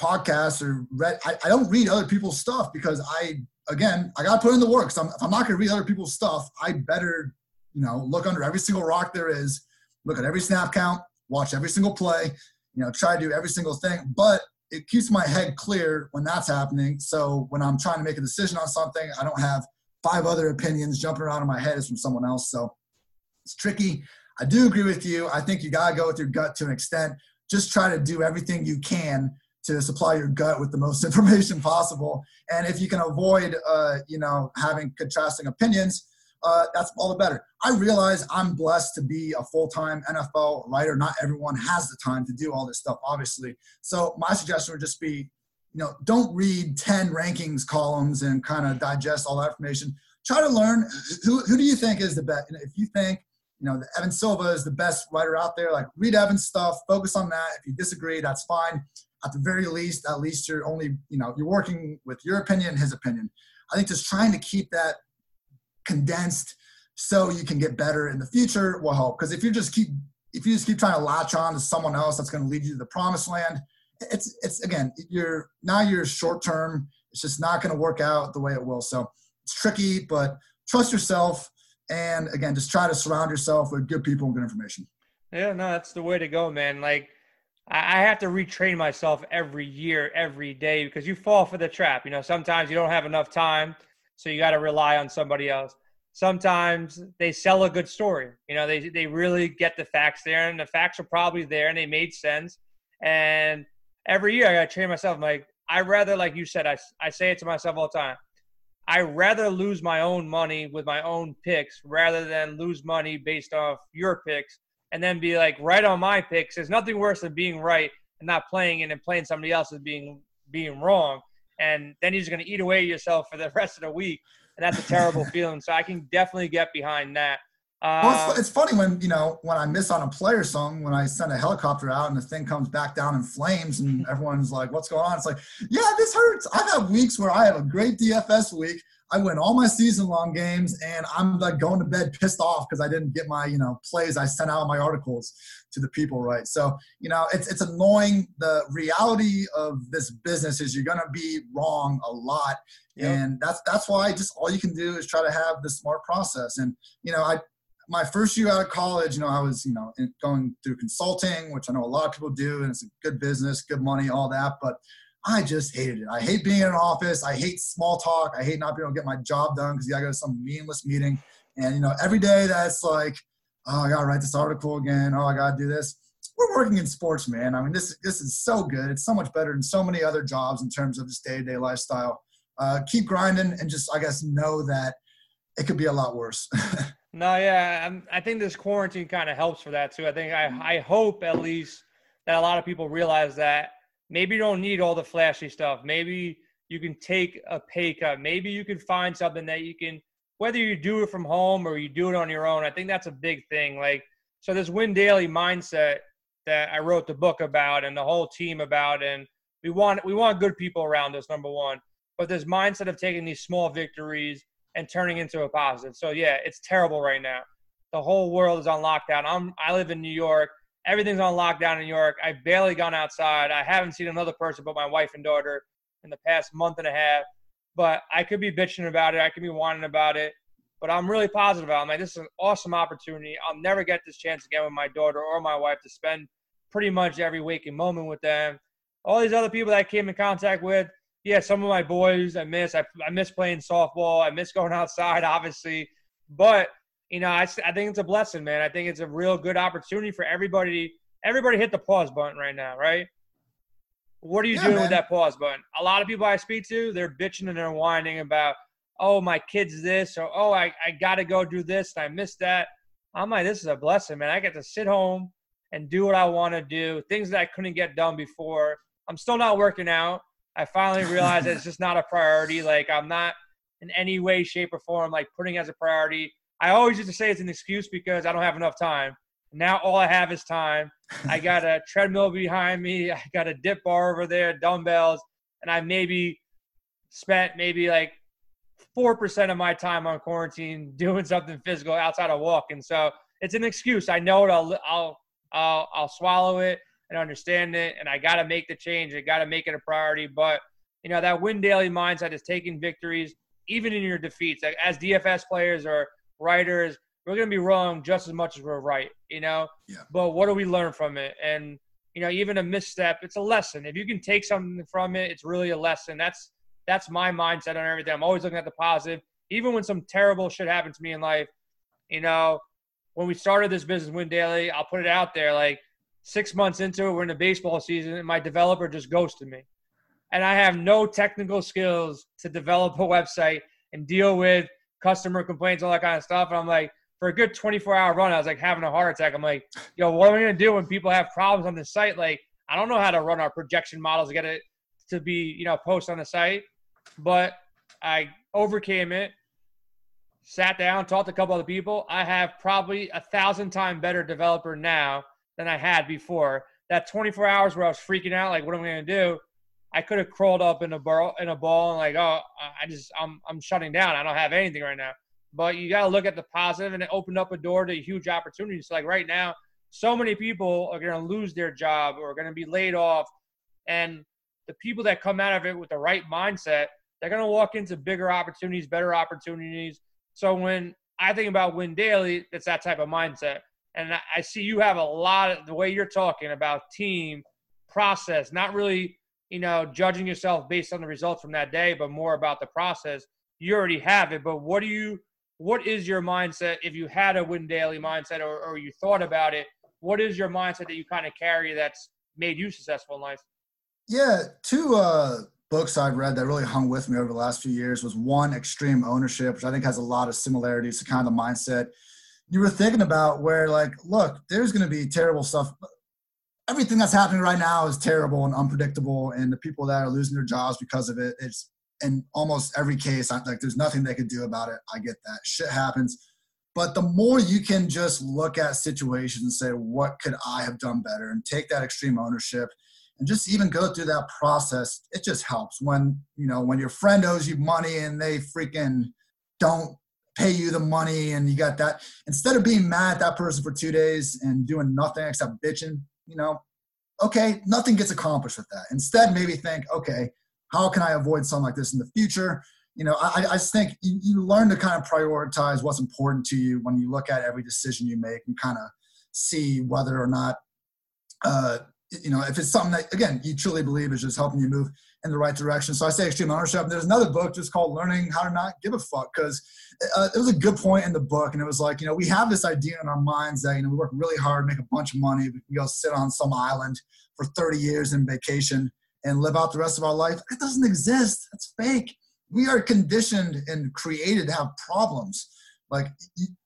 podcasts or read. I, I don't read other people's stuff because I, again, I got to put in the work. So I'm, if I'm not going to read other people's stuff, I better, you know, look under every single rock there is, look at every snap count, watch every single play, you know, try to do every single thing, but it keeps my head clear when that's happening. So when I'm trying to make a decision on something, I don't have five other opinions jumping around in my head as from someone else. So it's tricky. I do agree with you. I think you got to go with your gut to an extent. Just try to do everything you can to supply your gut with the most <laughs> information possible. And if you can avoid, uh, you know, having contrasting opinions, uh, that's all the better. I realize I'm blessed to be a full time NFL writer. Not everyone has the time to do all this stuff, obviously. So my suggestion would just be, you know, don't read 10 rankings columns and kind of digest all that information. Try to learn who, who do you think is the best. If you think, you know, Evan Silva is the best writer out there, like read Evan's stuff, focus on that. If you disagree, that's fine. At the very least, at least you're only, you know, you're working with your opinion, his opinion. I think just trying to keep that condensed so you can get better in the future will help. Because if you just keep if you just keep trying to latch on to someone else that's going to lead you to the promised land, it's it's again you're now you're short term. It's just not going to work out the way it will. So it's tricky, but trust yourself and again just try to surround yourself with good people and good information. Yeah, no, that's the way to go, man. Like I have to retrain myself every year, every day because you fall for the trap. You know, sometimes you don't have enough time so you got to rely on somebody else. sometimes they sell a good story. You know, they they really get the facts there, and the facts are probably there, and they made sense. And every year, I got to train myself. I'm like, I rather, like you said, I I say it to myself all the time. I rather lose my own money with my own picks rather than lose money based off your picks and then be like right on my picks. There's nothing worse than being right and not playing it and playing somebody else as being being wrong. And then you're just gonna eat away yourself for the <laughs> rest of the week and that's a terrible <laughs> feeling. So I can definitely get behind that. Uh, well, it's, it's, funny when you know when I miss on a player song when I send a helicopter out and the thing comes back down in flames and <laughs> everyone's like, "What's going on?" It's like, yeah, this hurts. I've had weeks where I have a great DFS week. I win all my season long games and I'm like going to bed pissed off because I didn't get my you know plays I sent out my articles to the people right. So you know it's it's annoying. The reality of this business is you're gonna be wrong a lot Yep. And that's that's why just all you can do is try to have the smart process. And you know, I my first year out of college, you know, I was you know going through consulting, which I know a lot of people do, and it's a good business, good money, all that. But I just hated it. I hate being in an office. I hate small talk. I hate not being able to get my job done because I go to some meaningless meeting. And you know, every day that's like, oh, I gotta write this article again. Oh, I gotta do this. We're working in sports, man. I mean, this this is so good. It's so much better than so many other jobs in terms of just day to day lifestyle uh, keep grinding and just I guess know that it could be a lot worse. <laughs> no, yeah, I'm, i think this quarantine kind of helps for that too. I think I I hope at least that a lot of people realize that maybe you don't need all the flashy stuff. Maybe you can take a pay cut. Maybe you can find something that you can whether you do it from home or you do it on your own. I think that's a big thing. Like so this win daily mindset that I wrote the book about and the whole team about and we want we want good people around us number 1 but this mindset of taking these small victories and turning into a positive. So yeah, it's terrible right now. The whole world is on lockdown. I'm I live in New York. Everything's on lockdown in New York. I've barely gone outside. I haven't seen another person but my wife and daughter in the past month and a half. But I could be bitching about it. I could be whining about it. But I'm really positive about it. I'm like, this is an awesome opportunity. I'll never get this chance again with my daughter or my wife to spend pretty much every waking moment with them. All these other people that I came in contact with, yeah, some of my boys I miss. I, I miss playing softball. I miss going <laughs> outside, obviously. But, you know, I, I think it's a blessing, man. I think it's a real good opportunity for everybody. Everybody hit the pause button right now, right? What are you yeah, doing man. with that pause button? A lot of people I speak to, they're bitching and they're whining about, oh, my kid's this, or oh, I, I got to go do this and I missed that. I'm like, this is a blessing, man. I get to sit home and do what I want to do, things that I couldn't get done before. I'm still not working out. I finally realized that it's <laughs> just not a priority. Like I'm not in any way, shape, or form like putting as a priority. I always used to say it's an excuse because I don't have enough time. Now all I have is time. I <laughs> got a treadmill behind me. <laughs> I got a dip bar over there, dumbbells, and I maybe spent maybe like four percent of my time on quarantine <laughs> doing something physical outside of walking. So it's an excuse. I know it. I'll I'll I'll, I'll swallow it and understand it. And I got to make the change. I got to make it a priority. But, you know, that win daily mindset is taking victories, even in your defeats. Like, as DFS players or writers, we're going to be wrong just as much as we're right, you know? Yeah. But what do we learn from it? And, you know, even a misstep, it's a lesson. If you can take something from it, it's really a lesson. That's that's my mindset on everything. I'm always looking at the positive. Even when some terrible shit happens to me in life, you know, when we started this business, Win Daily, I'll put it out there. Like, six months into it, we're in the baseball season, and my developer just ghosted me. And I have no technical skills to develop a <laughs> website and deal with customer complaints, all that kind of stuff. And I'm like, for a good 24 hour run, I was like having a heart attack. I'm like, yo, what am I gonna do when people have problems on the site? Like, I don't know how to run our projection models to get it to be, you know, post on the site. But I overcame it, sat down, talked to a couple other people. I have probably a thousand times better developer now than I had before. That 24 hours where I was freaking out, like, what am I to do? I could have crawled up in a ball, in a ball, and like, oh, I just, I'm, I'm shutting down. I don't have anything right now. But you got to look at the positive, and it opened up a door to huge opportunities. Like right now, so many people are going to lose their job or going to be laid off, and the people that come out of it with the right mindset, they're going to walk into bigger opportunities, better opportunities. So when I think about Win Daily, it's that type of mindset and I see you have a lot of the way you're talking about team process, not really, you know, judging yourself based on the results from that day, but more about the process. You already have it, but what do you what is your mindset if you had a win daily mindset or, or you thought about it? What is your mindset that you kind of carry that's made you successful in life? Yeah, two uh, books I've read that really hung with me over the last few years was one, Extreme Ownership, which I think has a lot of similarities to kind of the mindset you were thinking about where like, look, there's going to be terrible stuff. Everything that's happening right now is terrible and unpredictable, and the people that are losing their jobs because of it, it's in almost every case, like there's nothing they could do about it. I get that. Shit happens. But the more you can just look at situations and say, what could I have done better? And take that extreme ownership and just even go through that process, it just helps. When, you know, when your friend owes you money and they freaking don't pay you the money and you got that, instead of being mad at that person for two days and doing nothing except bitching, you know, okay, nothing gets accomplished with that. Instead, maybe think, okay, how can I avoid something like this in the future? You know, I, I just think you, you learn to kind of prioritize what's important to you when you look at every decision you make and kind of see whether or not, uh, you know, if it's something that, again, you truly believe is just helping you move in the right direction. So I say extreme ownership. And there's another book just called Learning How to Not Give a Fuck because uh, it was a good point in the book. And it was like, you know, we have this idea in our minds that, you know, we work really hard, make a bunch of money, we can go sit on some island for 30 years in vacation and live out the rest of our life. It doesn't exist. That's fake. We are conditioned and created to have problems. Like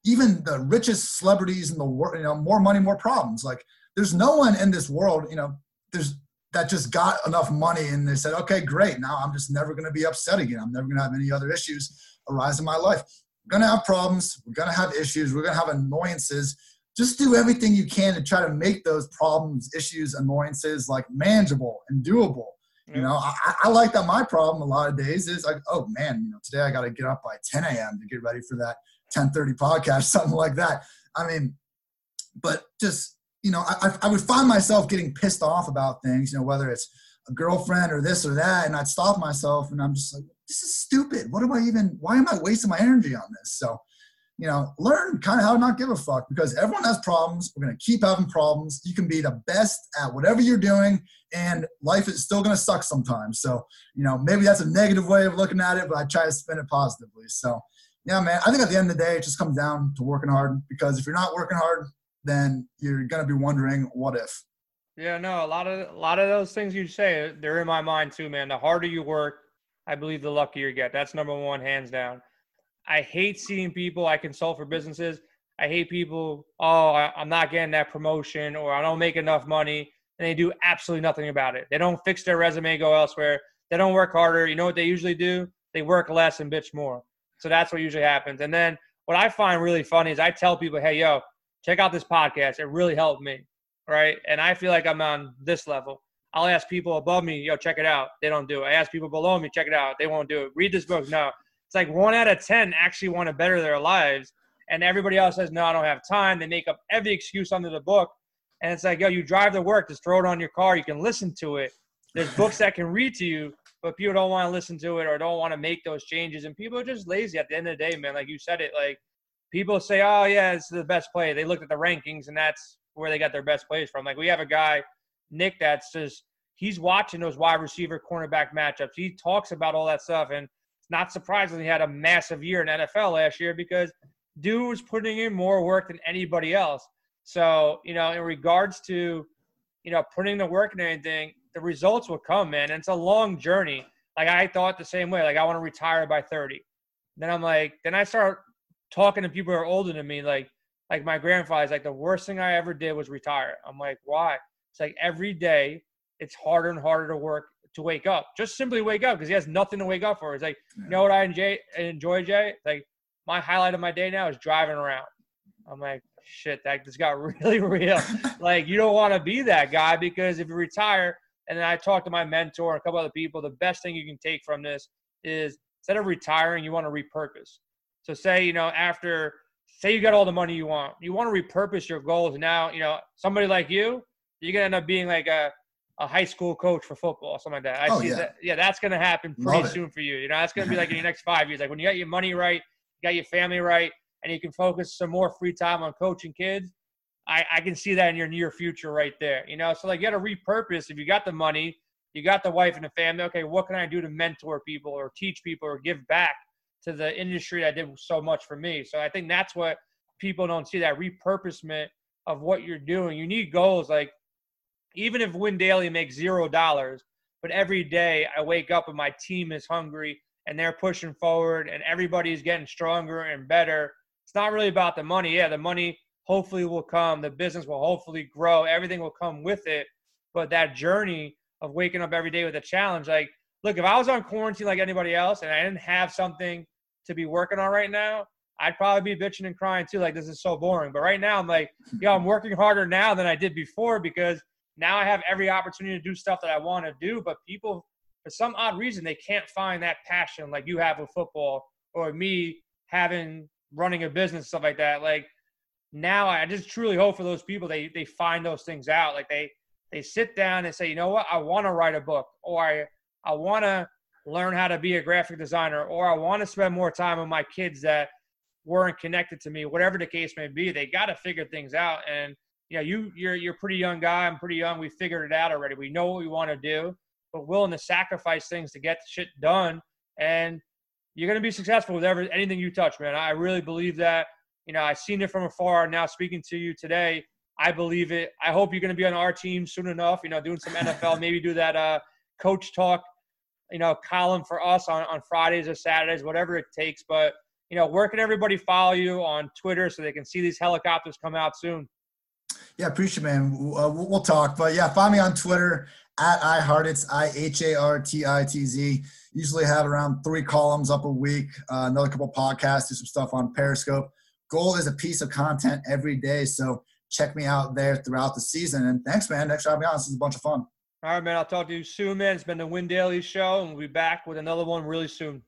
even the richest celebrities in the world, you know, more money, more problems. Like there's no one in this world, you know, there's that just got enough money and they said, okay, great. Now I'm just never going to be upset again. I'm never going to have any other issues arise in my life. We're going to have problems. We're going to have issues. We're going to have annoyances just do everything you can to try to make those problems, issues, annoyances like manageable and doable. You know, I, I, like that my problem a lot of days is like, oh man, you know, today I got to get up by 10 a.m. to get ready for that 10:30 podcast, <laughs> something like that. I mean, but just you know, I, I would find myself getting pissed off about things, you know, whether it's a girlfriend or this or that, and I'd stop myself and I'm just like, this is stupid. What am I even? Why am I wasting my energy on this? So you know, learn kind of how to not give a fuck because everyone has problems. We're going to keep having problems. You can be the best at whatever you're doing, and life is still going to suck sometimes. So, you know, maybe that's a negative way of looking at it, but I try to spin it positively. So, yeah, man, I think at the end of the day, it just comes down to working hard because if you're not working hard, then you're going to be wondering, what if? Yeah, no, a lot of a lot of those things you say, they're in my mind too, man. The harder you work, I believe the luckier you get. That's number one, hands down. I hate seeing people I consult for businesses. I hate people, oh, I'm not getting that promotion or I don't make enough money. And they do absolutely nothing about it. They don't fix their resume, go elsewhere. They don't work harder. You know what they usually do? They work less and bitch more. So that's what usually happens. And then what I find really funny is I tell people, hey, yo, check out this podcast. It really helped me. Right. And I feel like I'm on this level. I'll ask people above me, yo, check it out. They don't do it. I ask people below me, check it out. They won't do it. Read this book. No. It's like one out of 10 actually want to better their lives. And everybody else says, no, I don't have time. They make up every excuse under the book. And it's like, yo, you drive to work, just throw it on your car. You can listen to it. There's books that can read to you, but people don't want to listen to it or don't want to make those changes. And people are just lazy at the end of the day, man. Like you said it, like people say, oh, yeah, it's the best play. They looked at the rankings and that's where they got their best plays from. Like we have a guy, Nick, that's just, he's watching those wide receiver cornerback matchups. He talks about all that stuff. And it's not surprisingly, he had a massive year in NFL last year because dude was putting in more work than anybody else. So, you know, in regards to, you know, putting the work in anything, the results will come, man. And it's a long journey. Like I thought the same way. Like I want to retire by 30. Then I'm like, then I start talking to people who are older than me, like like my grandfather's like the worst thing I ever did was retire. I'm like, why? It's like every day it's harder and harder to work to wake up. Just simply wake up because he has nothing to wake up for. It's like, yeah. you know what I enjoy, enjoy, Jay? Like, my highlight of my day now is driving around. I'm like, shit, that just got <laughs> really real. like, you don't want to be that guy because if you retire, and then I talked to my mentor and a couple other people, the best thing you can take from this is instead of retiring, you want to repurpose. So, say, you know, after, say you got all the money you want, you want to repurpose your goals. Now, you know, somebody like you, you're going to end up being like a, a high school coach for football or something like that. I oh, see yeah. that. Yeah, that's going to happen pretty Love soon it. for you. You know, that's going to be like in <laughs> the next five years. Like when you got your money right, you got your family right, and you can focus some more free time on coaching kids. I, I can see that in your near future right there. You know, so like you got to repurpose. If you got the money, you got the wife and the family. Okay, what can I do to mentor people or teach people or give back to the industry that did so much for me. So I think that's what people don't see that repurposement of what you're doing. You need goals. Like even if Win Daily makes zero dollars, but every day I wake up and my team is hungry and they're pushing forward and everybody's getting stronger and better. It's not really about the money. Yeah, the money hopefully will come, the business will hopefully grow, everything will come with it. But that journey of waking up every day with a challenge, like, look, if I was on quarantine like anybody else and I didn't have something to be working on right now, I'd probably be bitching and crying too. Like, this is so boring. But right now, I'm like, yo, I'm working harder now than I did before because now I have every opportunity to do stuff that I want to do. But people, for some odd reason, they can't find that passion like you have with football or me having running a business, stuff like that. Like, now I just truly hope for those people they they find those things out. Like they they sit down and say, you know what, I want to write a book, or I I want to learn how to be a graphic designer, or I want to spend more time with my kids that weren't connected to me. Whatever the case may be, they got to figure things out. And you know, you you're you're a pretty young guy. I'm pretty young. We figured it out already. We know what we want to do, but willing to sacrifice things to get shit done. And you're to be successful with every, anything you touch, man. I really believe that you know, I've seen it from afar. Now speaking to you today, I believe it. I hope you're to be on our team soon enough. You know, doing some NFL, maybe do that uh, coach talk, you know, column for us on on Fridays or Saturdays, whatever it takes. But you know, where can everybody follow you on Twitter so they can see these helicopters come out soon? Yeah, appreciate it, man. Uh, we'll, talk. But yeah, find me on Twitter at iHartitz, I H A R T I T Z. Usually have around three columns up a week, uh, another couple podcasts, do some stuff on Periscope goal is a piece of content every day. So check me out there throughout the season. And thanks, man. Thanks for having me on. This is a bunch of fun. All right, man. I'll talk to you soon, man. It's been the Win Daily Show, and we'll be back with another one really soon.